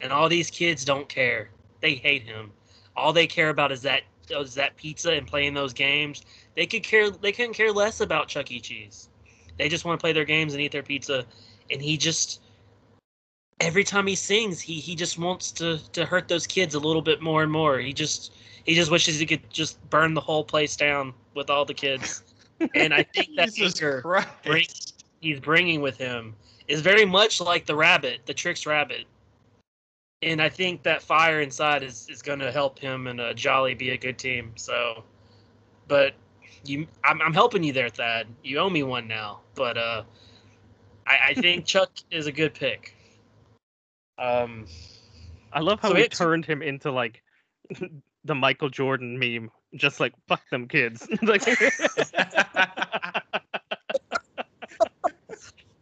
And all these kids don't care. They hate him. All they care about is that is that pizza and playing those games. They could care they couldn't care less about Chuck E. Cheese. They just want to play their games and eat their pizza. And he just every time he sings, he he just wants to to hurt those kids a little bit more and more. He just he just wishes he could just burn the whole place down with all the kids. And I think that anger brings- he's bringing with him is very much like the rabbit, the Trix rabbit. And I think that fire inside is, is going to help him and uh, Jolly be a good team. So, but you, I'm, I'm helping you there, Thad. You owe me one now. But uh, I, I think Chuck is a good pick. Um, I love how So it's- turned him into like the Michael Jordan meme, just like fuck them kids. like,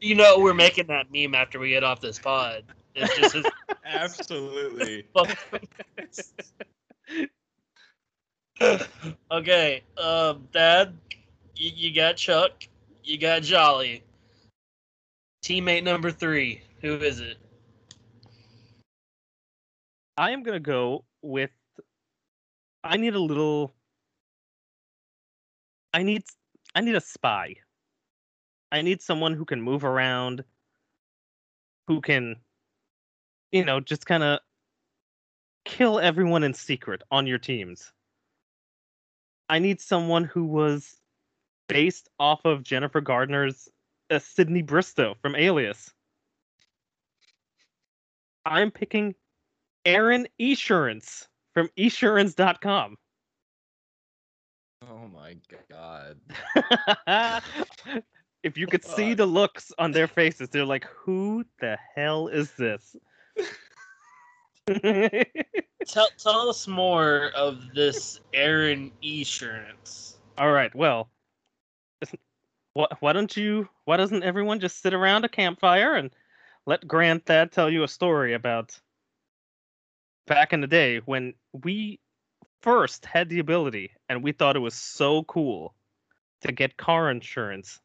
you know, we're making that meme after we get off this pod. It's just his Absolutely. okay, um, Dad, you, you got Chuck, you got Jolly. Teammate number three, who is it? I am gonna go with. I need a little. I need. I need a spy. I need someone who can move around. Who can, you know, just kind of kill everyone in secret on your teams. I need someone who was based off of Jennifer Garner's uh, Sydney Bristow from Alias. I'm picking Erin Esurance from esurance.com. Oh my god. if you could see the looks on their faces, they're like, who the hell is this? Tell, tell us more of this Erin Esurance. All right, well, isn't- why don't you, why doesn't everyone just sit around a campfire and let Grand Thad tell you a story about back in the day when we first had the ability and we thought it was so cool to get car insurance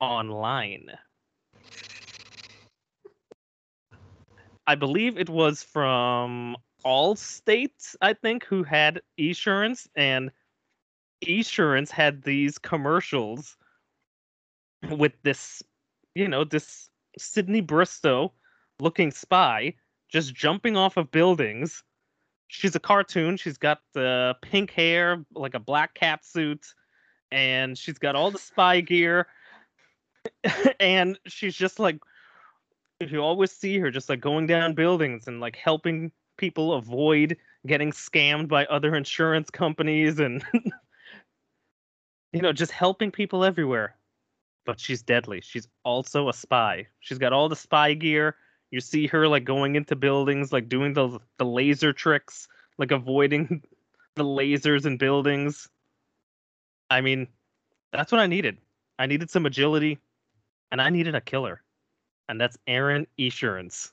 online. I believe it was from Allstate, I think, who had insurance, and Esurance had these commercials with this, you know, this Sydney Bristow looking spy just jumping off of buildings. She's a cartoon. She's got the pink hair, like a black cat suit, and she's got all the spy gear. and she's just like, you always see her just like going down buildings and like helping people avoid getting scammed by other insurance companies and you know just helping people everywhere. But she's deadly. She's also a spy. She's got all the spy gear. You see her like going into buildings like doing the the laser tricks like avoiding the lasers in buildings. I mean that's what i needed. I needed some agility and i needed a killer and that's erin esurance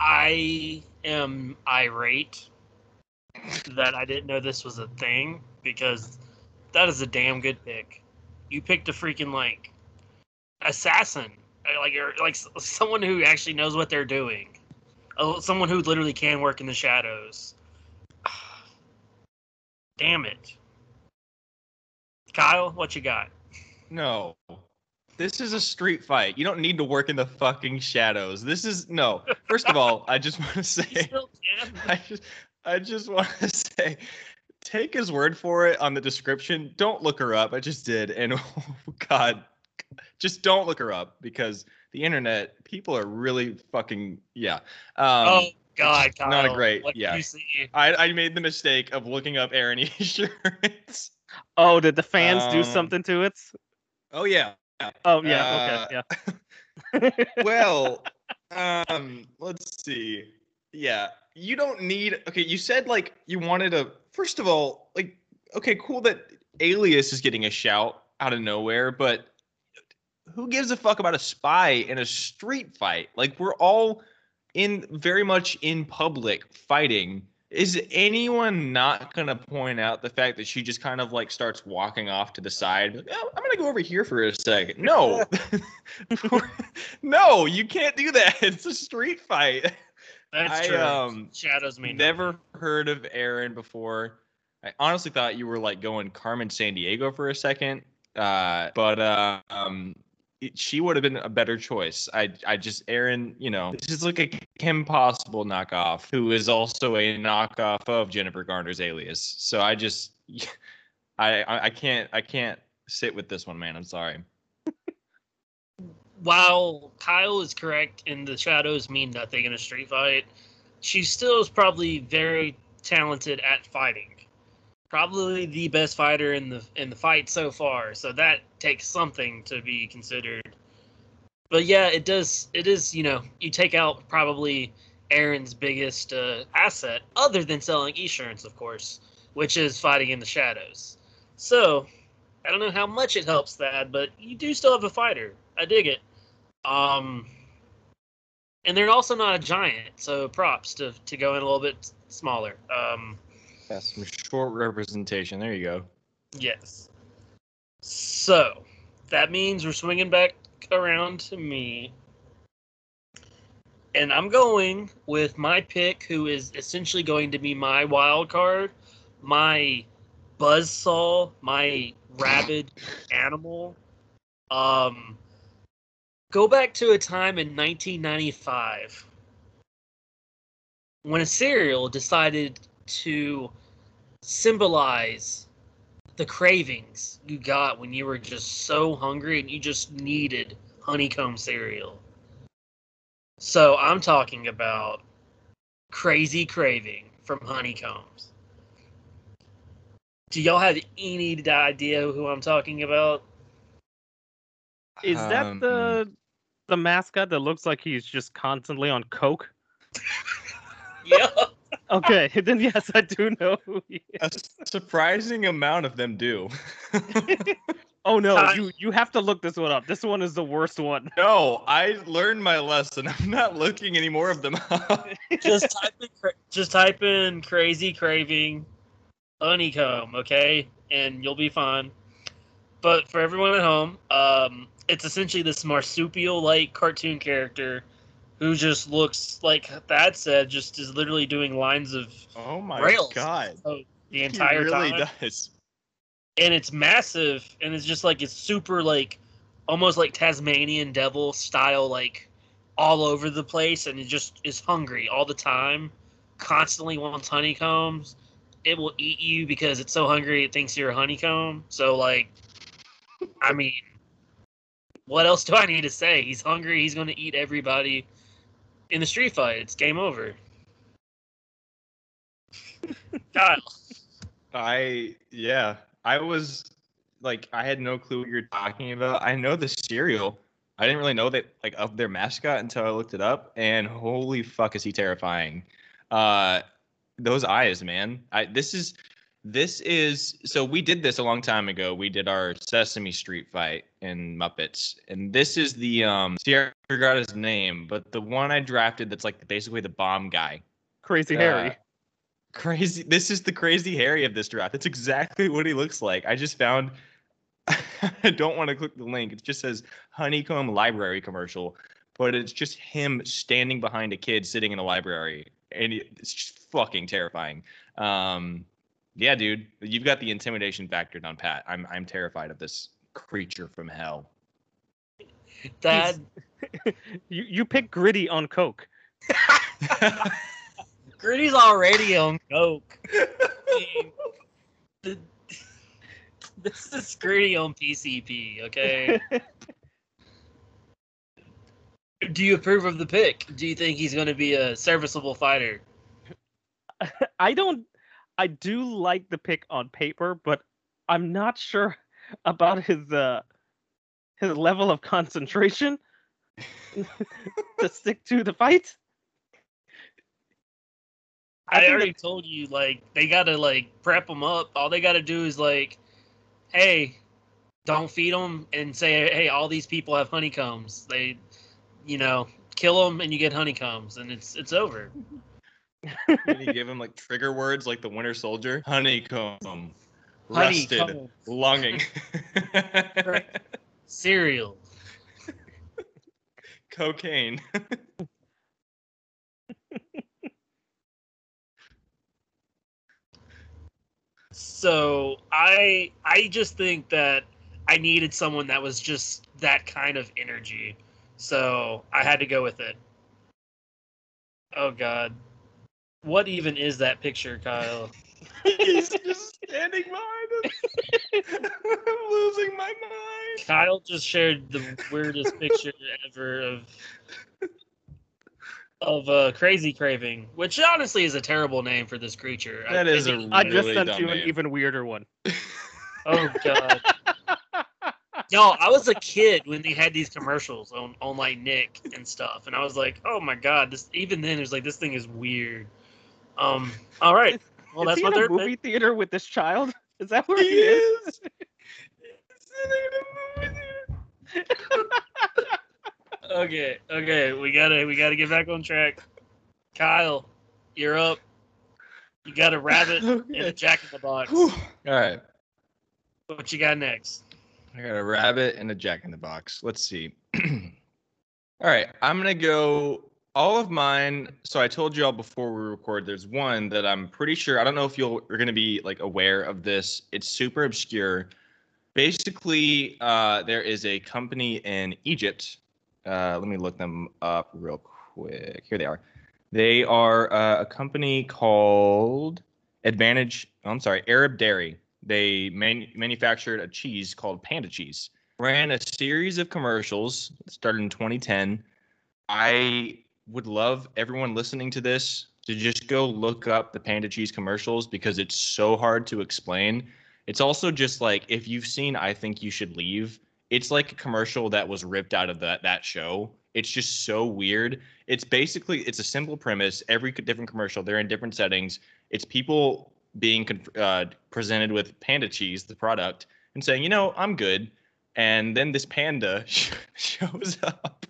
I am irate that I didn't know this was a thing because that is a damn good pick. You picked a freaking like assassin, uh, like or like someone who actually knows what they're doing, oh, someone who literally can work in the shadows. Damn it, Kyle, what you got? No. This is a street fight. You don't need to work in the fucking shadows. This is no. First of all, I just want to say. I just I just want to say take his word for it on the description. Don't look her up. I just did and oh god just don't look her up because the internet people are really fucking yeah. Um oh God, Kyle, not a great- What yeah. you see? I, I made the mistake of looking up Erin Insurance. oh did the fans do Um, something to it Oh yeah. Oh yeah okay yeah well, um, let's see. Yeah, you don't need. Okay, you said like you wanted a. First of all, like, okay, cool that Alias is getting a shout out of nowhere, but who gives a fuck about a spy in a street fight? Like, we're all in very much in public fighting. Is anyone not gonna point out the fact that she just kind of like starts walking off to the side? Like, oh, I'm gonna go over here for a second. No, no, you can't do that. It's a street fight. That's I true. um Shadows me. never heard of Erin before. I honestly thought you were like going Carmen Sandiego for a second. Uh, but uh, um, she would have been a better choice. I I just Erin, you know, this is like a Kim Possible knockoff, who is also a knockoff of Jennifer Garner's Alias. So I just, I I, I can't I can't sit with this one, man. I'm sorry. while Kyle is correct and the shadows mean nothing in a street fight, she still is probably very talented at fighting. Probably the best fighter in the in the fight so far. So that takes something to be considered. But yeah, it does. It is. You know, you take out probably Erin's biggest uh, asset, other than selling insurance, of course, which is fighting in the shadows. So I don't know how much it helps that, but you do still have a fighter. I dig it. Um, and they're also not a giant, so props to to go in a little bit smaller. Um, Yeah, some short representation. There you go. yes. So that means we're swinging back around to me, and I'm going with my pick, who is essentially going to be my wild card, my buzzsaw, my rabid animal. Um, go back to a time in 1995 when a cereal decided to symbolize the cravings you got when you were just so hungry and you just needed honeycomb cereal. So I'm talking about crazy craving from honeycombs. Do y'all have any idea who I'm talking about? Is that Um, the the mascot that looks like he's just constantly on coke? yeah. Okay, then yes, I do know. Who he is. a surprising amount of them do. Oh no, Ty- you you have to look this one up. This one is the worst one. no, I learned my lesson. I'm not looking any more of them up. just type in cra- just type in crazy craving honeycomb, okay, and you'll be fine. But for everyone at home, um, it's essentially this marsupial-like cartoon character who just looks like that said, just is literally doing lines of oh my Rails. god. the entire He really time, does. and it's massive, and it's just like it's super like almost like Tasmanian devil style, like all over the place, and it just is hungry all the time, constantly wants honeycombs. It will eat you because it's so hungry it thinks you're a honeycomb. So like, I mean, what else do I need to say? He's hungry. He's going to eat everybody. In the street fight. It's game over. Kyle, I yeah, I was like I had no clue what you're talking about. I know the cereal. I didn't really know that like of their mascot until I looked it up, and holy fuck, is he terrifying! Uh, those eyes, man. I this is this is so we did this a long time ago. We did our Sesame Street fight in Muppets, and this is the um. See, I forgot his name, but the one I drafted that's like basically the bomb guy. Crazy Uh, Harry. Crazy. This is the crazy Harry of this draft. That's exactly what he looks like. I just found. I don't want to click the link. It just says honeycomb library commercial, but it's just him standing behind a kid sitting in a library, and it's just fucking terrifying. Um, yeah, dude, you've got the intimidation factor down pat. I'm I'm terrified of this creature from hell. that You you pick gritty on Coke. Gritty's already on coke. I mean, the- this is Gritty on PCP. Okay. Do you approve of the pick? Do you think he's going to be a serviceable fighter? I don't. I do like the pick on paper, but I'm not sure about his uh his level of concentration to stick to the fight. I I, think already told you, like, they gotta like prep them up. All they gotta do is like, hey, don't feed them, and say, hey, all these people have honeycombs. They, you know, kill them, and you get honeycombs, and it's it's over. Can you give him like trigger words like the Winter Soldier? Honeycomb, rested, Honeycombs, longing, cereal. cocaine. So I I just think that I needed someone that was just that kind of energy. So I had to go with it. Oh God. What even is that picture, Kyle? He's just standing behind him. I'm losing my mind. Kyle just shared the weirdest picture ever of of uh, crazy craving, which honestly is a terrible name for this creature. I- That is I a think- I just sent dumb you an name. even weirder one. oh god. Y'all, I was a kid when they had these commercials on, on like Nick and stuff, and I was like, "Oh my god!" This even then it was like, "This thing is weird." Um. All right. Well, is that's he what in a movie theater with this child? Is that where He he is? is. He's in a movie. Okay. Okay. We gotta. We gotta get back on track. Kyle, you're up. You got a rabbit and a jack in the box. Whew. All right. What you got next? I got a rabbit and a jack in the box. Let's see. all right, I'm gonna go all of mine. So I told y'all before we record, there's one that I'm pretty sure. I don't know if you'll are gonna be like aware of this. It's super obscure. Basically, uh, there is a company in Egypt. Uh, let me look them up real quick. Here they are. They are uh, a company called Advantage. oh, I'm sorry, Arab Dairy. They man- manufactured a cheese called Panda Cheese. Ran a series of commercials. Started in 2010. I would love everyone listening to this to just go look up the Panda Cheese commercials because it's so hard to explain. It's also just like if you've seen I Think You Should Leave, it's like a commercial that was ripped out of that that show. It's just so weird. It's basically it's a simple premise. Every different commercial, they're in different settings. It's people being uh, presented with panda cheese, the product, and saying, you know, I'm good. And then this panda shows up,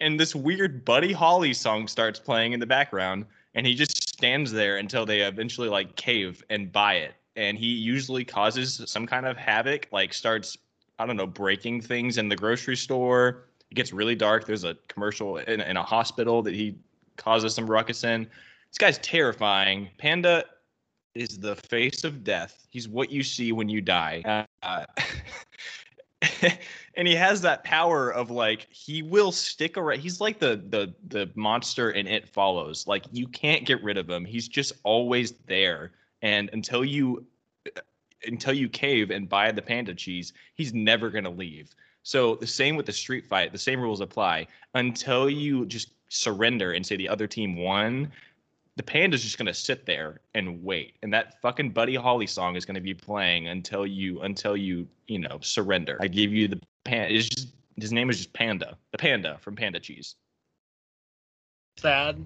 and this weird Buddy Holly song starts playing in the background, and he just stands there until they eventually like cave and buy it. And he usually causes some kind of havoc, like starts, I don't know, breaking things in the grocery store. It gets really dark. There's a commercial in, in a hospital that he causes some ruckus in. This guy's terrifying. Panda is the face of death. He's what you see when you die. Uh, and he has that power of like he will stick around. He's like the the the monster in It Follows. Like you can't get rid of him. He's just always there. And until you uh, until you cave and buy the panda cheese, he's never gonna leave. So the same with the street fight, the same rules apply until you just surrender and say the other team won. The panda's just gonna sit there and wait, and that fucking Buddy Holly song is gonna be playing until you until you you know surrender. I give you the pan. It's just his name is just Panda, the panda from Panda Cheese. Sad.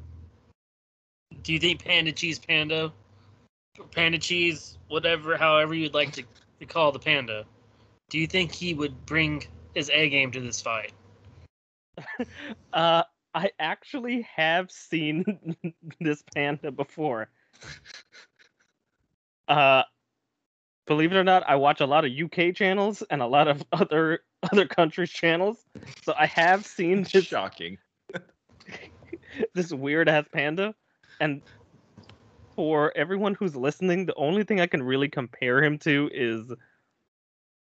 Do you think Panda Cheese Panda, Panda Cheese, whatever, however you'd like to, to call the panda, do you think he would bring his A game to this fight? Uh, I actually have seen this panda before. Uh, believe it or not, I watch a lot of UK channels and a lot of other other countries' channels. So I have seen this Shocking. this weird ass panda. And for everyone who's listening, the only thing I can really compare him to is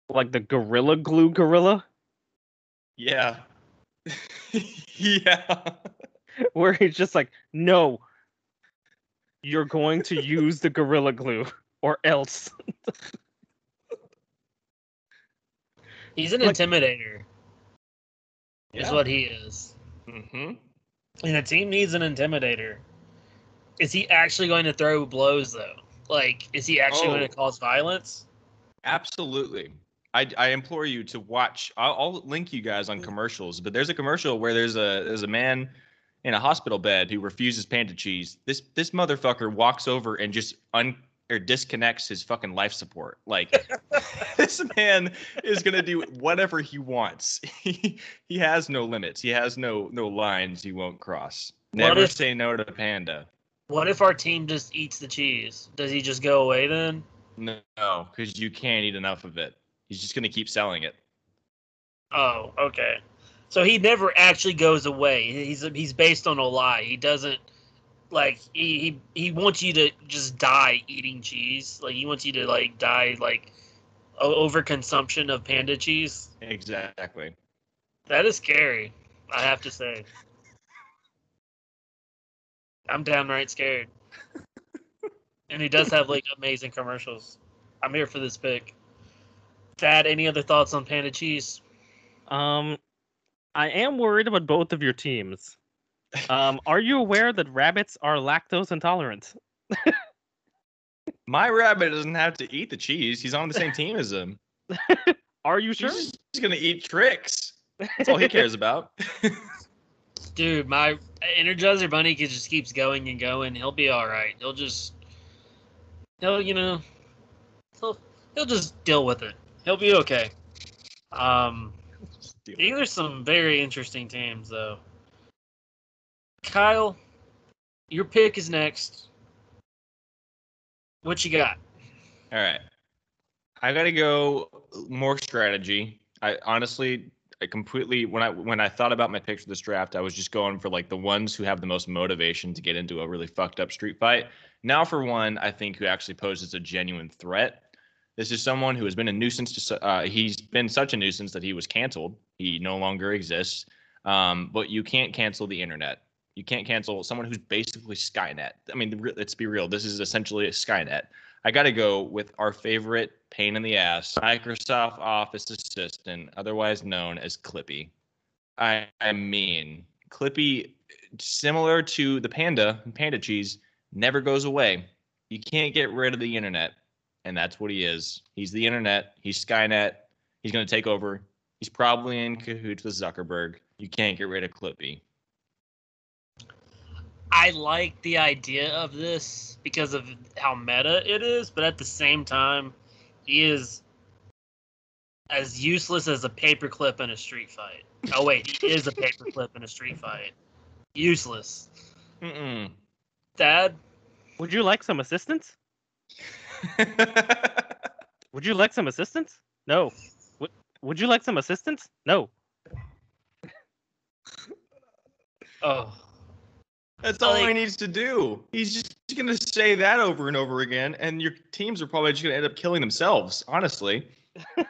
like the Gorilla Glue gorilla, Yeah. yeah. where he's just like, no, you're going to use the Gorilla Glue or else. He's an Like- intimidator, is what he is. Mm-hmm. And a team needs an intimidator. Is he actually going to throw blows though? Like, is he actually going Oh. to cause violence? Absolutely. I, I implore you to watch. I'll, I'll link you guys on mm. commercials, but there's a commercial where there's a there's a man in a hospital bed who refuses panda cheese. This this motherfucker walks over and just un or disconnects his fucking life support. Like this man is gonna do whatever he wants. He he has no limits. He has no no lines he won't cross. Never if- say no to panda. What if our team just eats the cheese? Does he just go away then? No, because you can't eat enough of it. He's just gonna keep selling it. Oh, okay. So he never actually goes away. He's he's based on a lie. He doesn't like he he, he wants you to just die eating cheese. Like he wants you to like die like overconsumption of panda cheese. Exactly. That is scary. I have to say. I'm downright scared. and he does have like amazing commercials. I'm here for this pick. Thad, any other thoughts on panda cheese? Um, I am worried about both of your teams. Um, are you aware that rabbits are lactose intolerant? My rabbit doesn't have to eat the cheese. He's on the same team as him. Are you sure? He's just gonna eat Trix. That's all he cares about. Dude, my Energizer Bunny just keeps going and going. He'll be all right. He'll just, he'll you know, he'll he'll just deal with it. He'll be okay. Um, these are some very interesting teams, though. Kyle, your pick is next. What you got? All right. I gotta go more strategy. I honestly, I completely when I when I thought about my picks for this draft, I was just going for like the ones who have the most motivation to get into a really fucked up street fight. Now, for one, I think who actually poses a genuine threat. This is someone who has been a nuisance to. Uh, he's been such a nuisance that he was canceled. He no longer exists. Um, but you can't cancel the internet. You can't cancel someone who's basically Skynet. I mean, let's be real. This is essentially a Skynet. I got to go with our favorite pain in the ass, Microsoft Office Assistant, otherwise known as Clippy. I, I mean, Clippy, similar to the Panda and Panda Cheese, never goes away. You can't get rid of the internet, and that's what he is. He's the internet. He's Skynet. He's going to take over. He's probably in cahoots with Zuckerberg. You can't get rid of Clippy. I like the idea of this because of how meta it is, but at the same time, he is as useless as a paperclip in a street fight. Oh wait, he is a paperclip in a street fight. Useless. Mm-mm. Dad, Would you like some assistance? Would you like some assistance? No. Would Would you like some assistance? No. oh, That's all he needs to do. He's just going to say that over and over again, and your teams are probably just going to end up killing themselves. Honestly,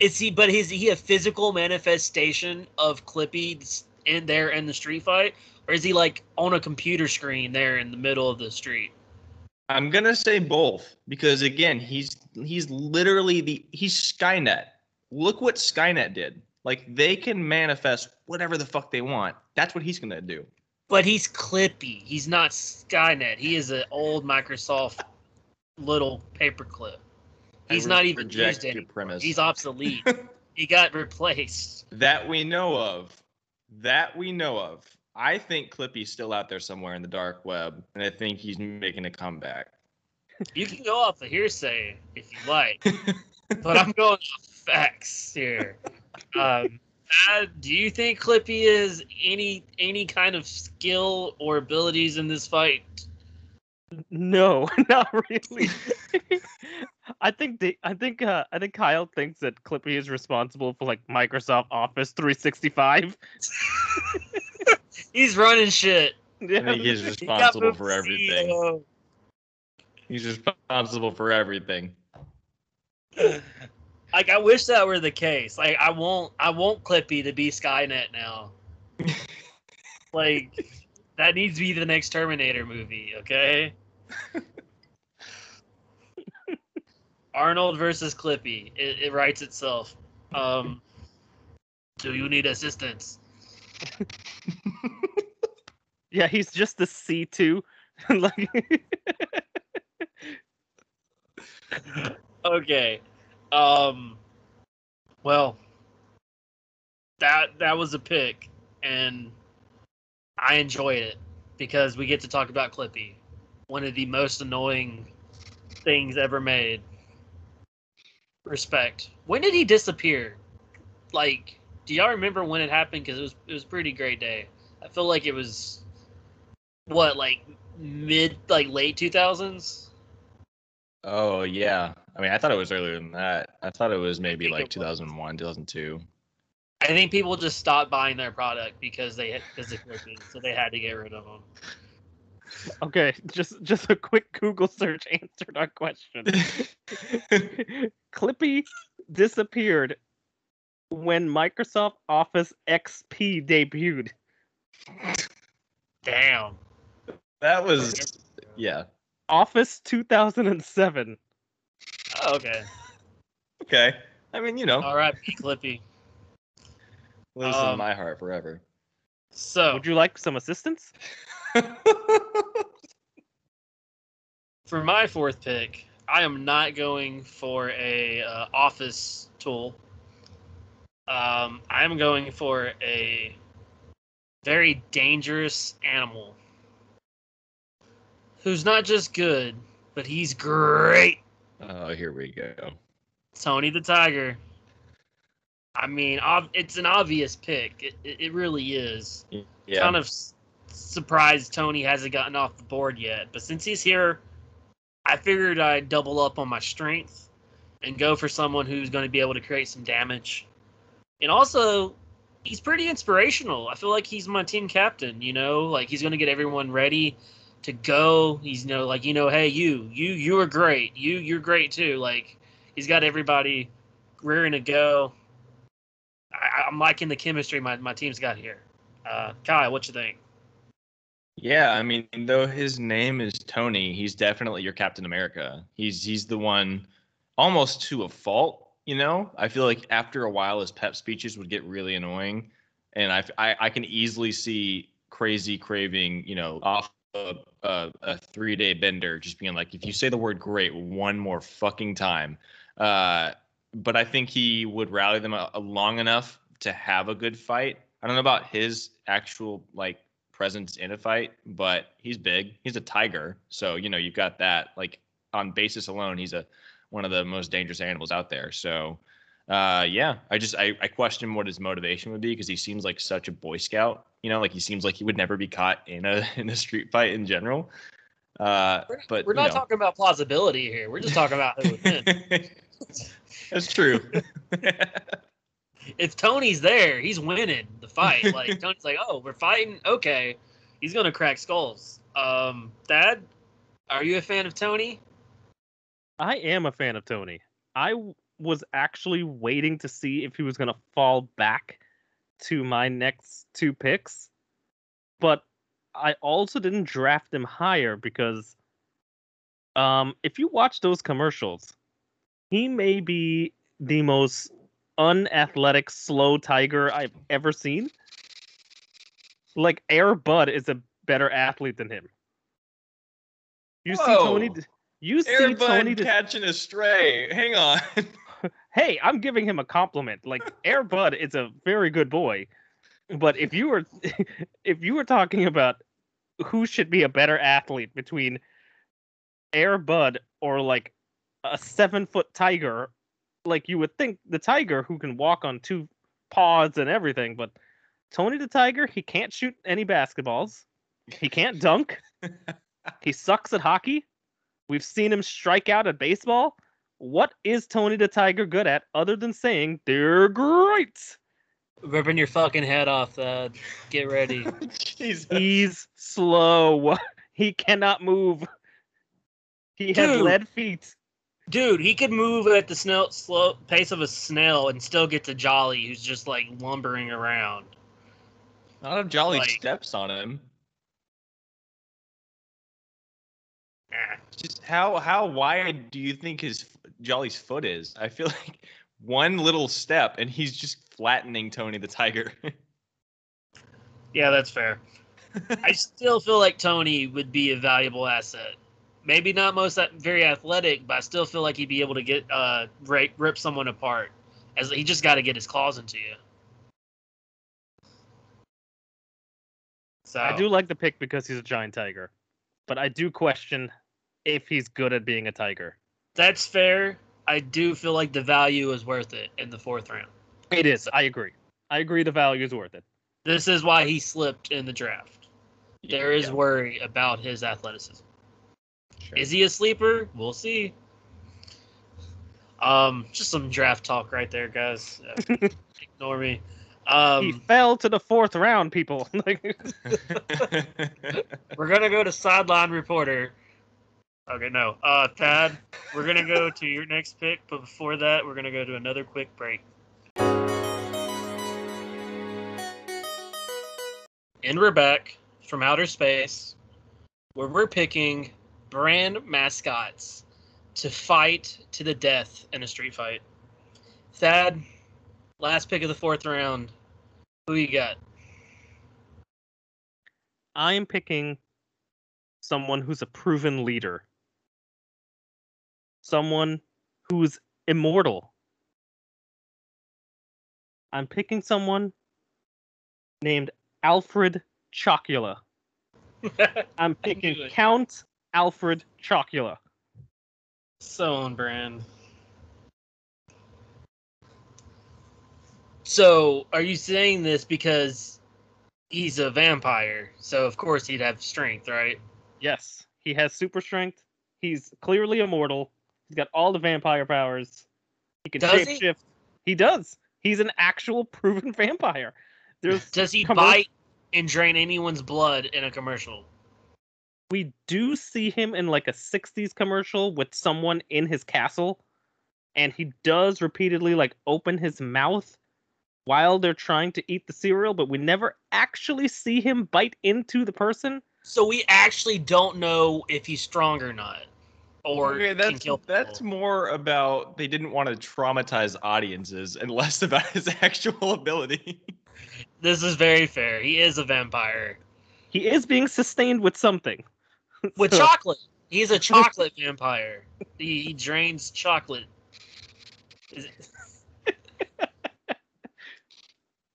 is he? But is he a physical manifestation of Clippy in there in the street fight, or is he like on a computer screen there in the middle of the street? I'm going to say both because again, he's he's literally the he's Skynet. look what Skynet did. Like they can manifest whatever the fuck they want. That's what he's gonna do. But he's Clippy. He's not Skynet. He is an old Microsoft little paperclip. He's not even used your anymore. premise. He's obsolete. he got replaced. that we know of. That we know of. I think Clippy's still out there somewhere in the dark web, and I think he's making a comeback. You can go off the hearsay if you like, but I'm going off facts here. Um, uh, do you think Clippy is any any kind of skill or abilities in this fight? No, not really. I think they, I think uh, I think Kyle thinks that Clippy is responsible for like Microsoft Office 365. He's running shit. I think he's responsible moved for everything. CEO. He's responsible for everything. Like I wish that were the case. Like I won't I won't Clippy to be Skynet now. like that needs to be the next Terminator movie, okay? Arnold versus Clippy. It, it writes itself. Um do you need assistance? Yeah, he's just the C2. like Okay. Um well that that was a pick and I enjoyed it because we get to talk about Clippy, one of the most annoying things ever made. Respect. When did he disappear? Like, do y'all remember when it happened? Because it was it was pretty great day. I feel like it was what like mid like late two thousands. Oh yeah. I mean, I thought it was earlier than that. I thought it was maybe think like was. 2001, 2002. I think people just stopped buying their product because they had because of so they had to get rid of them. okay, just just a quick Google search answered our question. Clippy disappeared when Microsoft Office XP debuted. Damn. That was yeah. Office 2007. Oh, okay. Okay. I mean, you know, All right, P. Clippy. lives um, in my heart forever. So Would you like some assistance? for my fourth pick, I am not going for a uh, office tool. Um, I'm going for a very dangerous animal who's not just good, but he's great. oh, here we go. Tony the Tiger. I mean, it's an obvious pick. It, it, really is. Yeah. Kind of surprised Tony hasn't gotten off the board yet. But since he's here, I figured I'd double up on my strength and go for someone who's going to be able to create some damage. And also, he's pretty inspirational. I feel like he's my team captain, you know? Like, he's going to get everyone ready to go. He's, you know, like, you know, hey, you, you, you are great. You, you're great too. Like, he's got everybody rearing to go. I, I'm liking the chemistry my, my team's got here. Uh, Kyle, what you think? Yeah, I mean, though his name is Tony, he's definitely your Captain America. He's he's the one, almost to a fault. You know, I feel like after a while, his pep speeches would get really annoying, and I I, I can easily see crazy craving. You know, off a, a, a three day bender, just being like, if you say the word "great" one more fucking time. Uh, but I think he would rally them a, a long enough to have a good fight. I don't know about his actual like presence in a fight, but he's big. He's a tiger, so you know you've got that. Like on basis alone, he's a one of the most dangerous animals out there. So, uh, yeah, I just I, I question what his motivation would be because he seems like such a boy scout. You know, like he seems like he would never be caught in a in a street fight in general. Uh, We're, but we're not know. talking about plausibility here. We're just talking about who would. That's true. if Tony's there, he's winning the fight. Like Tony's like, oh, we're fighting. Okay, he's gonna crack skulls. Um, Dad, are you a fan of Tony? I am a fan of Tony. I w- was actually waiting to see if he was going to fall back to my next two picks, but I also didn't draft him higher because um, if you watch those commercials, he may be the most unathletic, slow tiger I've ever seen. Like Air Bud is a better athlete than him. You see Tony. Whoa. You see Air Bud Tony. Catching a stray. Hang on. hey, I'm giving him a compliment. Like Air Bud is a very good boy, but if you were if you were talking about who should be a better athlete between Air Bud or like a seven foot tiger, like you would think the tiger who can walk on two paws and everything, but Tony the Tiger, he can't shoot any basketballs. He can't dunk. he sucks at hockey. We've seen him strike out at baseball. What is Tony the Tiger good at other than saying they're great? Ripping your fucking head off, Thad. Get ready. He's slow. He cannot move. He has Dude. lead feet. Dude, he could move at the snail, slow pace of a snail and still get to Jolly, who's just like lumbering around. Not if Jolly Like- steps on him. Ah. Just how how wide do you think his Jolly's foot is? I feel like one little step and he's just flattening Tony the Tiger. Yeah, that's fair. I still feel like Tony would be a valuable asset. Maybe not most that very athletic, but I still feel like he'd be able to get uh rip, rip someone apart. As he just got to get his claws into you. So I do like the pick because he's a giant tiger, but I do question if he's good at being a tiger. That's fair. I do feel like the value is worth it in the fourth round. It is. I agree. I agree. The value is worth it. This is why he slipped in the draft. There is Yeah, worry about his athleticism. sure. Is he a sleeper? We'll see. Um, just some draft talk right there, guys. Uh, Ignore me. he Um, fell to the fourth round, people. We're gonna go to sideline reporter. Okay, no. Uh, Thad, we're gonna go to your next pick, but before that, we're gonna go to another quick break. And we're back from outer space, where we're picking brand mascots to fight to the death in a street fight. Thad, last pick of the fourth round. Who you got? I am picking someone who's a proven leader. Someone who's immortal. I'm picking someone named Alfred Chocula. I'm picking. Count Alfred Chocula. So on brand. So, are you saying this because he's a vampire? So, of course, he'd have strength, right? Yes, he has super strength. He's clearly immortal. He's got all the vampire powers. He can Does he? shapeshift. He does. He's an actual proven vampire. There's Does he Commer- bite and drain anyone's blood in a commercial? we do see him in like a 60s commercial with someone in his castle and he does repeatedly like open his mouth while they're trying to eat the cereal but we never actually see him bite into the person So, we actually don't know if he's strong or not. Or Okay, can that's kill that's more about they didn't want to traumatize audiences and less about his actual ability. This is very fair. He is a vampire. he is being sustained with something With So- chocolate. He's a chocolate vampire. He, he drains chocolate. Is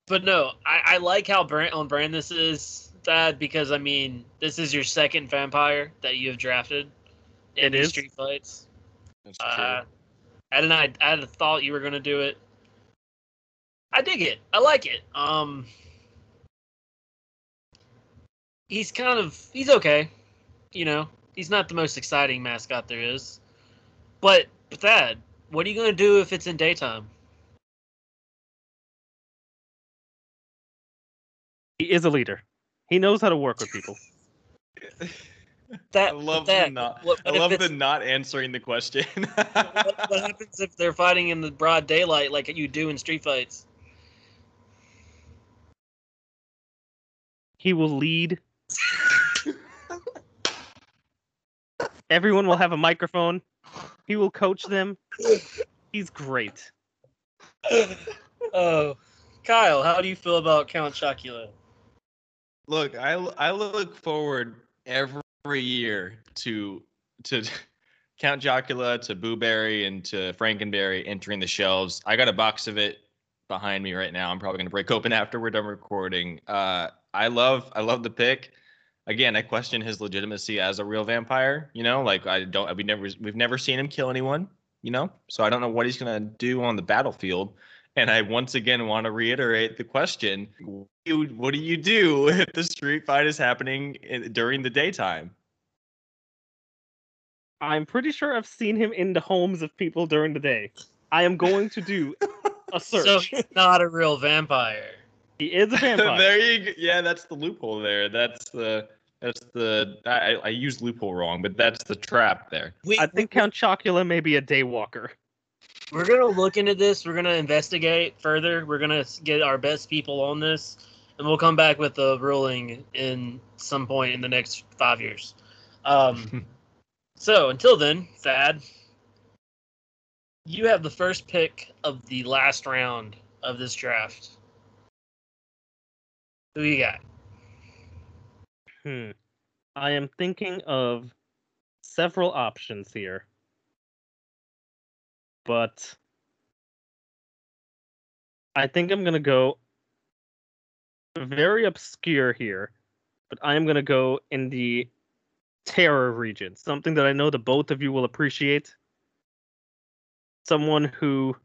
but no, I, I like how brand, on brand this is, Thad, because I mean, this is your second vampire that you have drafted in It these street fights. That's Uh, I didn't. I, I had thought you were gonna do it. I dig it. I like it. Um, he's kind of he's okay. You know, he's not the most exciting mascot there is. But but that, what are you gonna do if it's in daytime? he is a leader he knows how to work with people That I love that, the not. what- I what if love the not answering the question. what, what happens if they're fighting in the broad daylight like you do in street fights? he will lead everyone will have a microphone he will coach them he's great oh, Kyle, how do you feel about Count Chocula? Look, I I look forward every year to to Count Chocula to Boo Berry, and to Frankenberry entering the shelves. I got a box of it behind me right now. I'm probably gonna break open after we're done recording. Uh, I love I love the pick. Again, I question his legitimacy as a real vampire. You know, like I don't we never we've never seen him kill anyone. You know, so I don't know what he's gonna do on the battlefield. And I once again want to reiterate the question: What do you do if the street fight is happening in, during the daytime? I'm pretty sure I've seen him in the homes of people during the day. I am going to do a search. So he's not a real vampire. he is a vampire. there you go. Yeah, that's the loophole there. That's the that's the I, I used loophole wrong, but that's the trap there. We, I think Count Chocula may be a daywalker. we're gonna look into this. We're gonna investigate further. We're gonna get our best people on this, and we'll come back with a ruling in some point in the next five years. Um, so until then, Thad, you have the first pick of the last round of this draft. Who you got? Hmm. I am thinking of several options here. But I think I'm going to go very obscure here, but I am going to go in the terror region, something that I know the both of you will appreciate. Someone who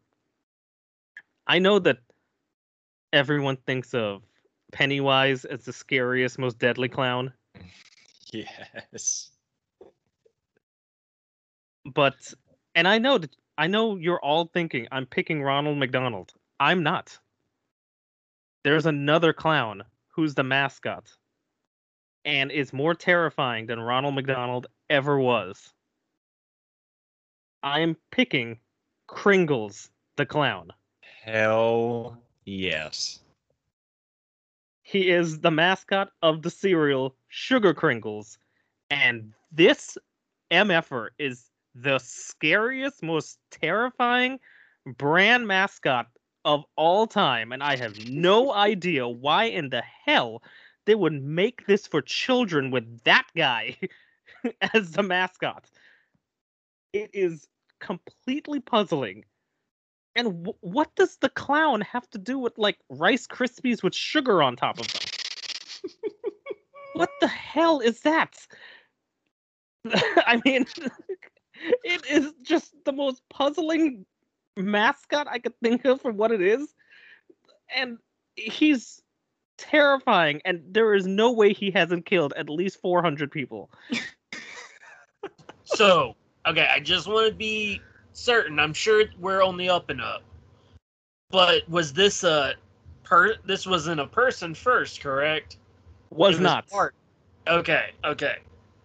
I know that everyone thinks of Pennywise as the scariest, most deadly clown, yes. but and I know that I know you're all thinking I'm picking Ronald McDonald. I'm not. There's another clown who's the mascot and is more terrifying than Ronald McDonald ever was. I am picking Crinkles the clown. Hell yes. He is the mascot of the cereal Sugar Crinkles. And this MFer is the scariest, most terrifying brand mascot of all time. And I have no idea why in the hell they would make this for children with that guy as the mascot. It is completely puzzling. And w- what does the clown have to do with like Rice Krispies with sugar on top of them? what the hell is that? I mean, it is just the most puzzling mascot I could think of for what it is. And he's terrifying, and there is no way he hasn't killed at least 400 people. So, okay, I just want to be certain. I'm sure we're on the up and up. But was this a per? This wasn't a person first, correct? Was It not. art. Okay, okay.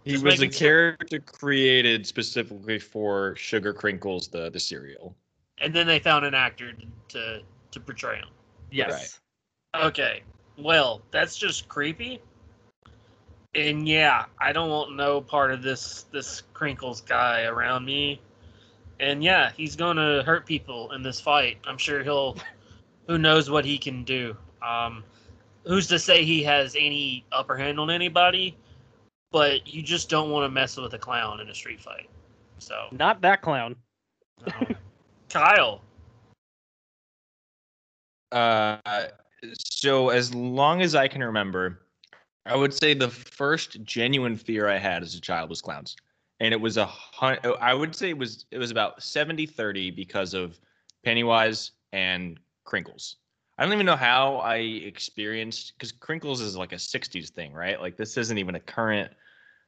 He Just was a making sure. character created specifically for Sugar Crinkles, the the cereal. And then they found an actor to to portray him. Yes. Okay. Well, that's just creepy. And yeah, I don't want no part of this this Crinkles guy around me. And yeah, he's gonna hurt people in this fight. I'm sure he'll. Who knows what he can do? Um, who's to say he has any upper hand on anybody? But you just don't want to mess with a clown in a street fight. So, Not that clown. Kyle, Uh, so as long as I can remember, I would say the first genuine fear I had as a child was clowns. And it was a hun- I would say it was it was about 70-30 because of Pennywise and Crinkles. I don't even know how I experienced because Crinkles is like a 60s thing, right? Like this isn't even a current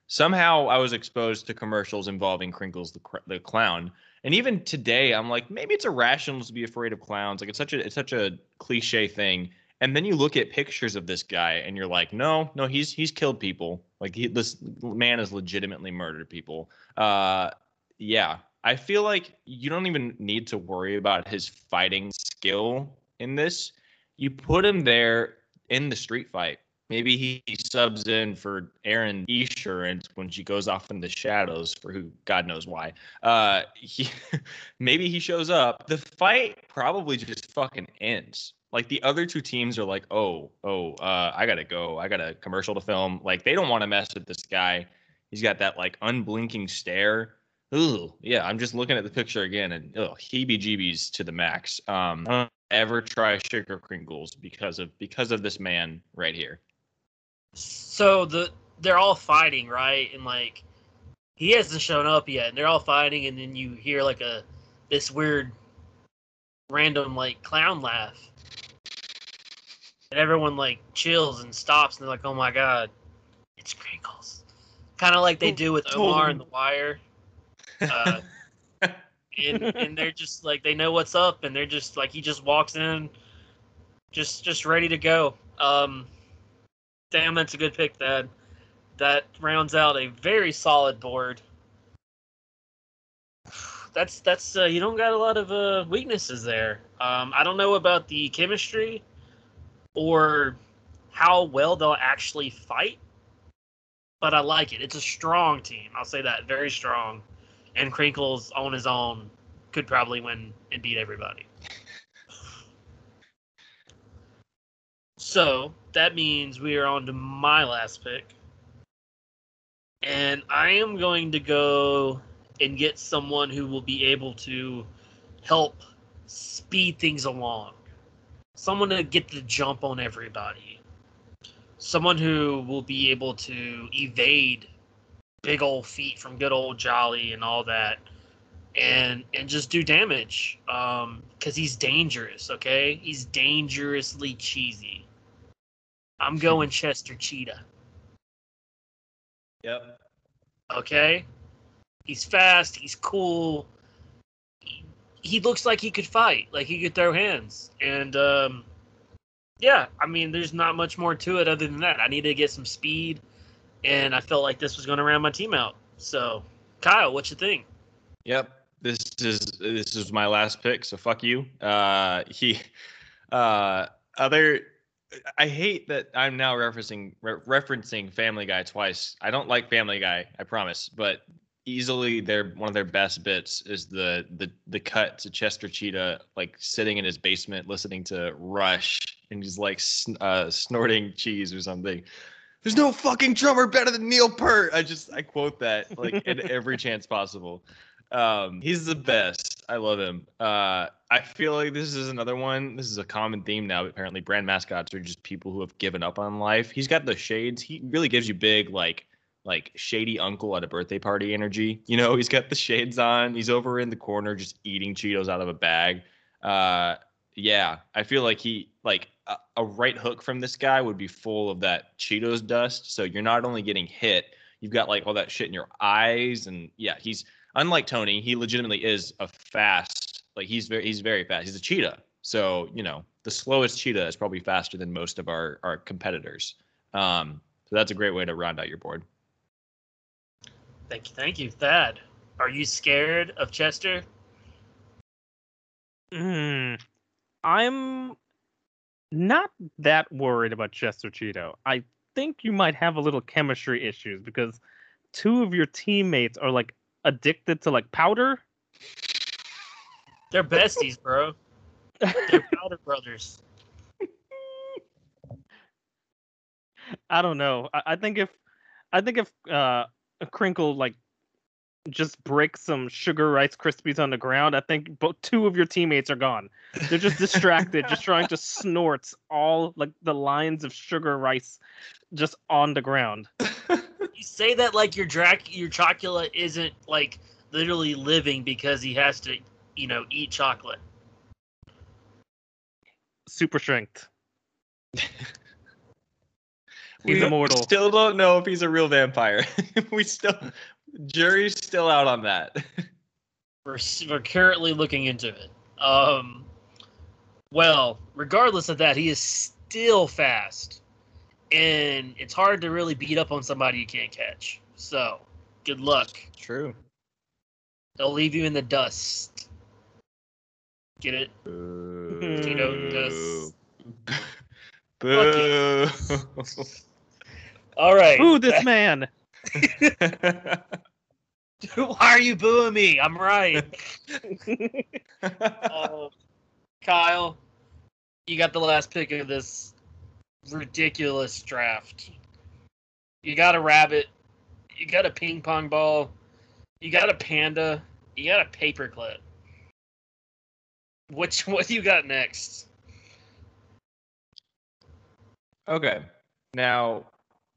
somehow I was exposed to commercials involving Crinkles the, the clown. And even today, I'm like, maybe it's irrational to be afraid of clowns. Like it's such a it's such a cliche thing. And then you look at pictures of this guy, and you're like, no, no, he's he's killed people. Like he, this man has legitimately murdered people. Uh, yeah, I feel like you don't even need to worry about his fighting skill in this. You put him there in the street fight, Maybe he subs in for Erin Esurance when she goes off in the shadows for who God knows why. Uh, he maybe he shows up. The fight probably just fucking ends. Like the other two teams are like, oh, oh, uh, I gotta go. I got a commercial to film. Like they don't want to mess with this guy. He's got that like unblinking stare. Ooh, yeah. I'm just looking at the picture again, and ugh, heebie-jeebies to the max. Um, ever try sugar crinkles because of because of this man right here. So the they're all fighting, right? And like he hasn't shown up yet, and they're all fighting, and then you hear like a this weird random like clown laugh. And everyone like chills and stops and they're like, Oh my god, it's Crinkles. Kinda like they do with Omar and the wire. Uh, and and they're just like they know what's up and they're just like he just walks in just just ready to go. Um damn, that's a good pick, Dad. That rounds out a very solid board. That's that's uh, you don't got a lot of uh, weaknesses there. Um, I don't know about the chemistry or how well they'll actually fight, but I like it. It's a strong team. I'll say that very strong. And Crinkles on his own could probably win and beat everybody. So that means we are on to my last pick. And I am going to go and get someone who will be able to help speed things along. Someone to get the jump on everybody. Someone who will be able to evade big old feet from good old Jolly and all that. And and just do damage. Um, because he's dangerous, okay? He's dangerously cheesy. I'm going Chester Cheetah. Yep. Okay? He's fast, he's cool. He, he looks like he could fight, like he could throw hands. And um yeah, I mean there's not much more to it other than that. I needed to get some speed and I felt like this was going to round my team out. So, Kyle, what you think? Yep. This is this is my last pick, so fuck you. Uh he uh other I hate that I'm now referencing re- referencing Family Guy twice. I don't like Family Guy, I promise, but easily their one of their best bits is the the the cut to Chester Cheetah like sitting in his basement listening to Rush and he's like sn- uh, snorting cheese or something. There's no fucking drummer better than Neil Peart. I just I quote that like at every chance possible. Um, he's the best. I love him. Uh, I feel like this is another one. This is a common theme now. Apparently, brand mascots are just people who have given up on life. He's got the shades. He really gives you big like like shady uncle at a birthday party energy. You know, he's got the shades on. He's over in the corner just eating Cheetos out of a bag. Uh, yeah, I feel like he like a, a right hook from this guy would be full of that Cheetos dust. So you're not only getting hit, you've got like all that shit in your eyes, and yeah, he's unlike Tony. He legitimately is a fast, like he's very he's very fast. He's a cheetah. So you know, the slowest cheetah is probably faster than most of our our competitors. Um, so that's a great way to round out your board. Thank you, thank you, Thad. Are you scared of Chester? Hmm. I'm not that worried about Chester Cheetah. I think you might have a little chemistry issues because two of your teammates are like addicted to like powder. They're besties, bro. They're powder brothers. I don't know. I, I think if I think if uh Crinkle like just break some sugar rice krispies on the ground, I think both two of your teammates are gone. They're just distracted, just trying to snort all like the lines of sugar rice just on the ground. You say that like your Drac your Chocula isn't like literally living because he has to, you know, eat chocolate. Super strength. He's don't- immortal. Still don't know if he's a real vampire. we still jury's still out on that. We're, we're currently looking into it. Um, well, regardless of that, he is still fast, and it's hard to really beat up on somebody you can't catch. So, good luck. True. They'll leave you in the dust. Get it? Cheeto dust. Boo. All right. Boo this man. Why are you booing me? I'm right. Uh, Kyle, you got the last pick of this ridiculous draft. You got a rabbit. You got a ping pong ball. You got a panda. You got a paperclip. Which what do you got next? okay. Now,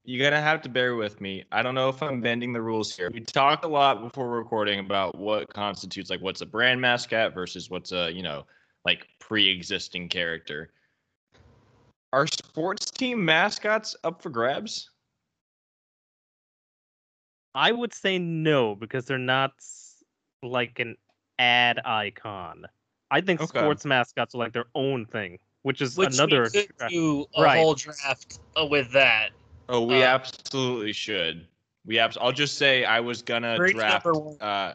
you're to have to bear with me. I don't know if I'm bending the rules here. We talked a lot before recording about what constitutes, like, what's a brand mascot versus what's a, you know, like pre existing character. Are sports team mascots up for grabs? I would say no because they're not like an ad icon. I think Okay. sports mascots are like their own thing, which is Which another. we could do a Right. whole draft uh, with that. Oh, we Uh, absolutely should. We abs- I'll just say I was gonna draft. Uh,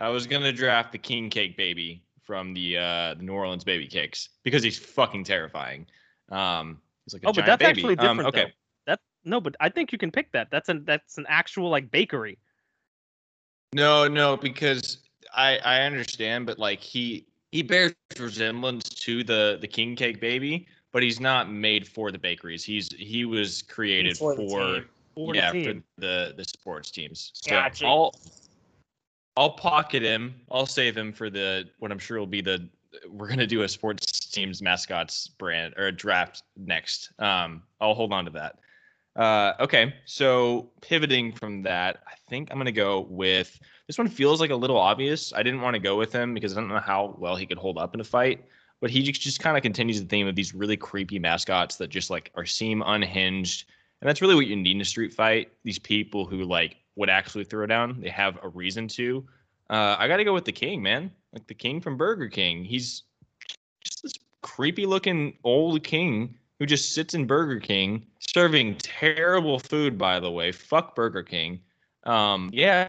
I was gonna draft the King Cake Baby from the uh, the New Orleans Baby Cakes because he's fucking terrifying. Um, he's like a Oh, but that's baby. actually Um, different. okay, though. That no, but I think you can pick that. That's an that's an actual like bakery. no, no, because I I understand, but like he he bears resemblance to the the King Cake Baby, but he's not made for the bakeries. He's he was created For for, the. For the yeah team. for the the sports teams. So Gotcha. I'll I'll pocket him. I'll save him for the what I'm sure will be the we're gonna do a sports teams mascots brand or a draft next. Um, I'll hold on to that. Uh, okay, so pivoting from that, I think I'm gonna go with this one. Feels like a little obvious. I didn't want to go with him because I don't know how well he could hold up in a fight. But he just, kind of continues the theme of these really creepy mascots that just like are seem unhinged and that's really what you need in a street fight. These people who like would actually throw down, they have a reason to. Uh, I got to go with the king, man. Like the king from Burger King. He's just this creepy looking old king who just sits in Burger King serving terrible food, by the way. Fuck Burger King. Um, yeah,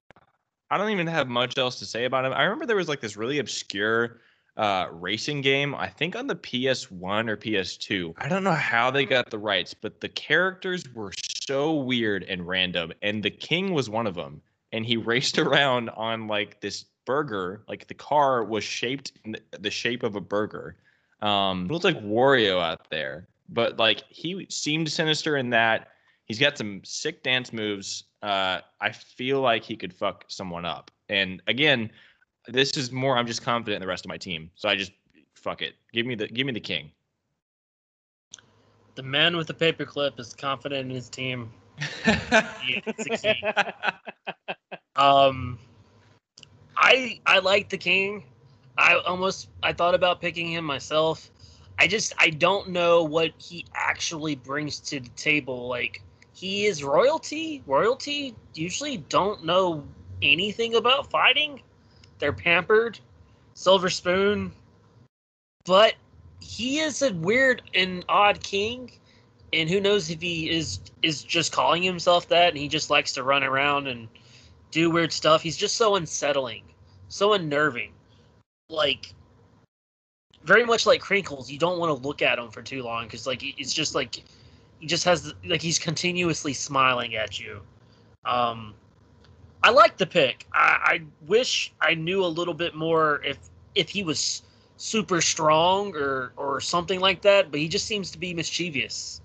I don't even have much else to say about him. I remember there was like this really obscure uh, racing game, I think on the PS1 or PS2. I don't know how they got the rights, but the characters were so weird and random, and the king was one of them. And he raced around on like this burger, like the car was shaped in the- the shape of a burger. Um, it looked like Wario out there, but like he seemed sinister in that he's got some sick dance moves. Uh, I feel like he could fuck someone up. And again, this is more. I'm just confident in the rest of my team, so I just fuck it. Give me the give me the king. The man with the paperclip is confident in his team. it's the king. Um, I I like the king. I almost I thought about picking him myself. I just I don't know what he actually brings to the table. Like he is royalty. Royalty usually don't know anything about fighting. They're pampered. Silver spoon. But he is a weird and odd king. And who knows if he is is just calling himself that and he just likes to run around and do weird stuff. He's just so unsettling, so unnerving. Like very much like Crinkles, you don't want to look at him for too long because like it's just like he just has like he's continuously smiling at you. Um, I like the pick. I, I wish I knew a little bit more if if he was super strong or or something like that, but he just seems to be mischievous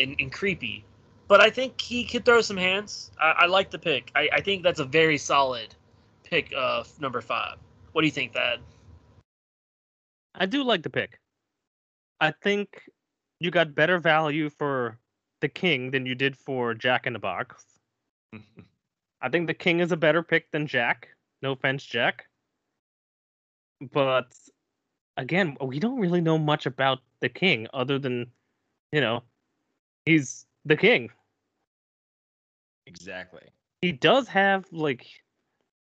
and, and creepy. But I think he could throw some hands. I, I like the pick. I, I think that's a very solid pick uh, of number five. What do you think, Thad? I do like the pick. I think you got better value for the king than you did for Jack in the Box. I think the king is a better pick than Jack. No offense, Jack. But again, we don't really know much about the king other than, you know, he's the king. exactly. He does have like,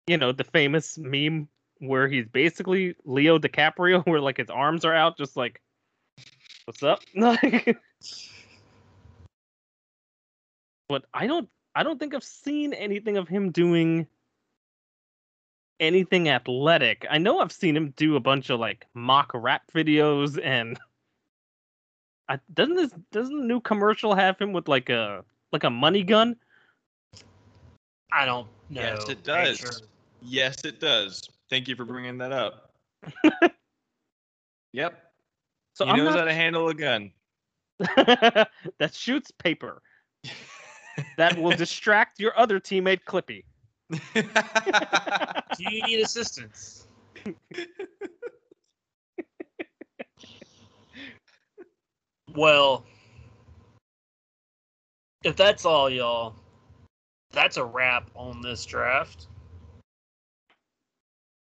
you know, the famous meme where he's basically Leo DiCaprio, where like his arms are out, just like, what's up? But I don't, I don't think I've seen anything of him doing anything athletic. I know I've seen him do a bunch of like mock rap videos and I, doesn't this doesn't the new commercial have him with like a like a money gun? I don't know. Yes, it for does. Sure. Yes, it does. Thank you for bringing that up. yep. So he I'm knows not how to handle a gun. that shoots paper that will distract your other teammate Clippy. Do you need assistance? well, if that's all, y'all, that's a wrap on this draft.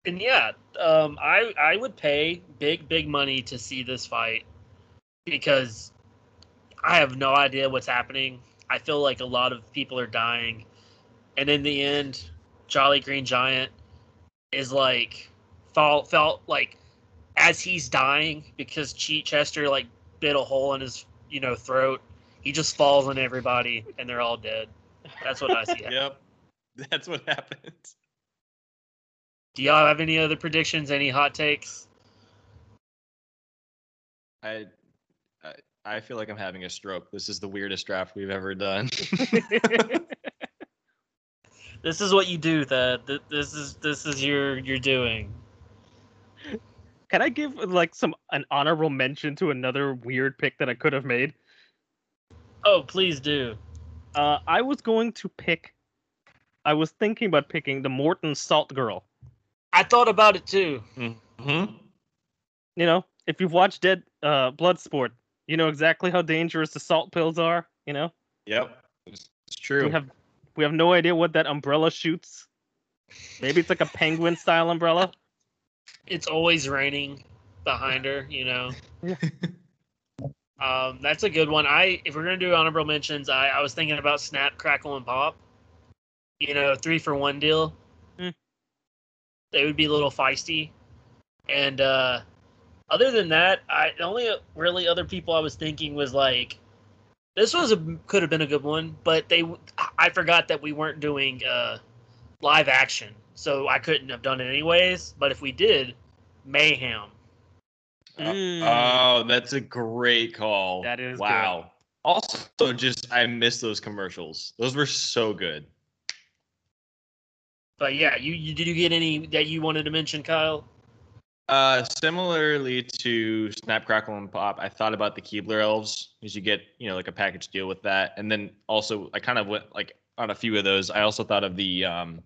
And yeah, um, I I would pay big big money to see this fight because I have no idea what's happening. I feel like a lot of people are dying, and in the end, Jolly Green Giant is like felt felt like as he's dying because Cheat Chester like bit a hole in his you know throat. He just falls on everybody and they're all dead. That's what I see. yep. That's what happens. Do y'all have any other predictions? Any hot takes? I, I I feel like I'm having a stroke. This is the weirdest draft we've ever done. This is what you do. That this is this is your your doing. Can I give like some an honorable mention to another weird pick that I could have made? Oh, please do. Uh, I was going to pick. I was thinking about picking the Morton Salt Girl. I thought about it too. hmm You know, if you've watched Dead uh, Bloodsport, you know exactly how dangerous the salt pills are. You know, Yep. It's, it's true. we have we have no idea what that umbrella shoots. Maybe it's like a penguin style umbrella. It's always raining behind her. You know. Yeah. Um, that's a good one. I if we're gonna do honorable mentions, I, I was thinking about Snap, Crackle, and Pop. You know, three for one deal. They would be a little feisty, and uh, other than that, I the only really other people I was thinking was like, this was a could have been a good one, but they I forgot that we weren't doing uh, live action, so I couldn't have done it anyways. But if we did, Mayhem. Mm. Oh, that's a great call. That is good. wow. Also, just I miss those commercials. Those were so good. But yeah, you, you did you get any that you wanted to mention, Kyle? Uh, similarly to Snap, Crackle, and Pop, I thought about the Keebler elves because you get you know like a package deal with that, and then also I kind of went like on a few of those. I also thought of the um,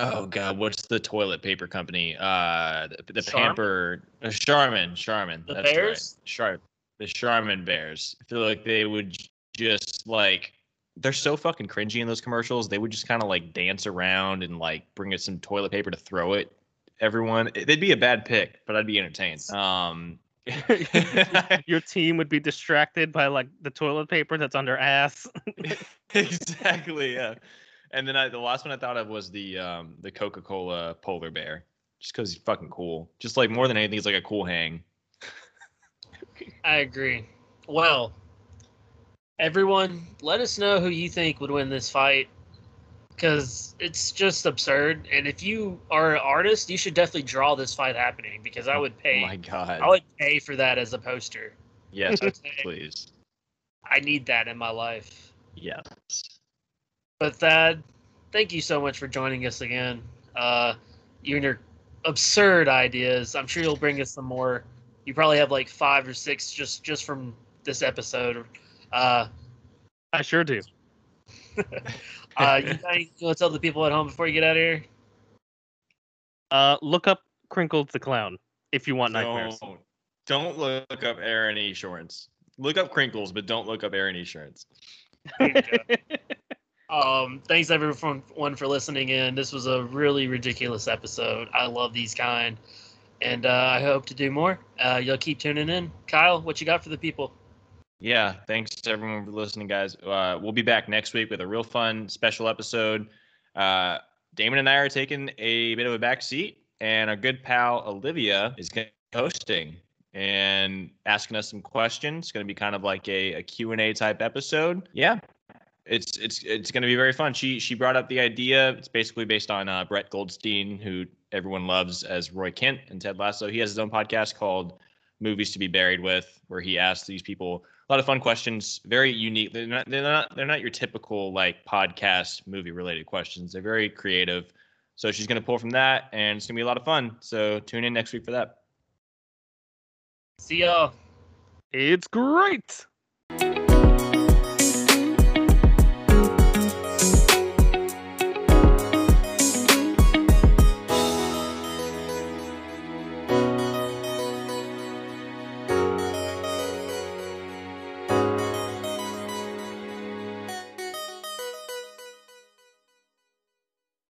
oh god, what's the toilet paper company? Uh, the, the Charmin? Pamper, uh, Charmin, Charmin. The that's Bears? right. Char- the Charmin Bears. I feel like they would just like they're so fucking cringy in those commercials. They would just kind of like dance around and like bring us some toilet paper to throw at everyone. They'd be a bad pick, but I'd be entertained. Um, Your team would be distracted by like the toilet paper that's on their ass. exactly, yeah. And then I, the last one I thought of was the um, the Coca Cola polar bear, just because he's fucking cool. Just like more than anything, he's like a cool hang. I agree. Well, everyone, let us know who you think would win this fight because it's just absurd. And if you are an artist, you should definitely draw this fight happening because I would Oh pay. my god. I would pay for that as a poster. yes, Okay. please. I need that in my life. Yes. But Thad, thank you so much for joining us again. Uh, you and your absurd ideas. I'm sure you'll bring us some more. You probably have like five or six just just from this episode. Uh, I sure do. uh, you, got anything want to tell the people at home before you get out of here? Uh, look up Crinkles the Clown if you want nightmares. Don't, don't look up Erin Esurance. Look up Crinkles, but don't look up Erin Esurance. There um, thanks everyone for listening in. This was a really ridiculous episode. I love these kind, and uh, I hope to do more. Uh, you'll keep tuning in. Kyle, what you got for the people? Yeah, thanks to everyone for listening, guys. Uh, we'll be back next week with a real fun special episode. Uh, Damon and I are taking a bit of a back seat, and our good pal Olivia is hosting and asking us some questions. It's going to be kind of like a, a Q&A type episode. Yeah. It's it's it's going to be very fun. She she brought up the idea. It's basically based on uh, Brett Goldstein, who everyone loves as Roy Kent and Ted Lasso. He has his own podcast called movies to be buried with, where he asks these people a lot of fun questions, very unique. They're not they're not they're not your typical like podcast movie related questions. They're very creative. So she's gonna pull from that, and it's gonna be a lot of fun. So tune in next week for that. See y'all. It's great.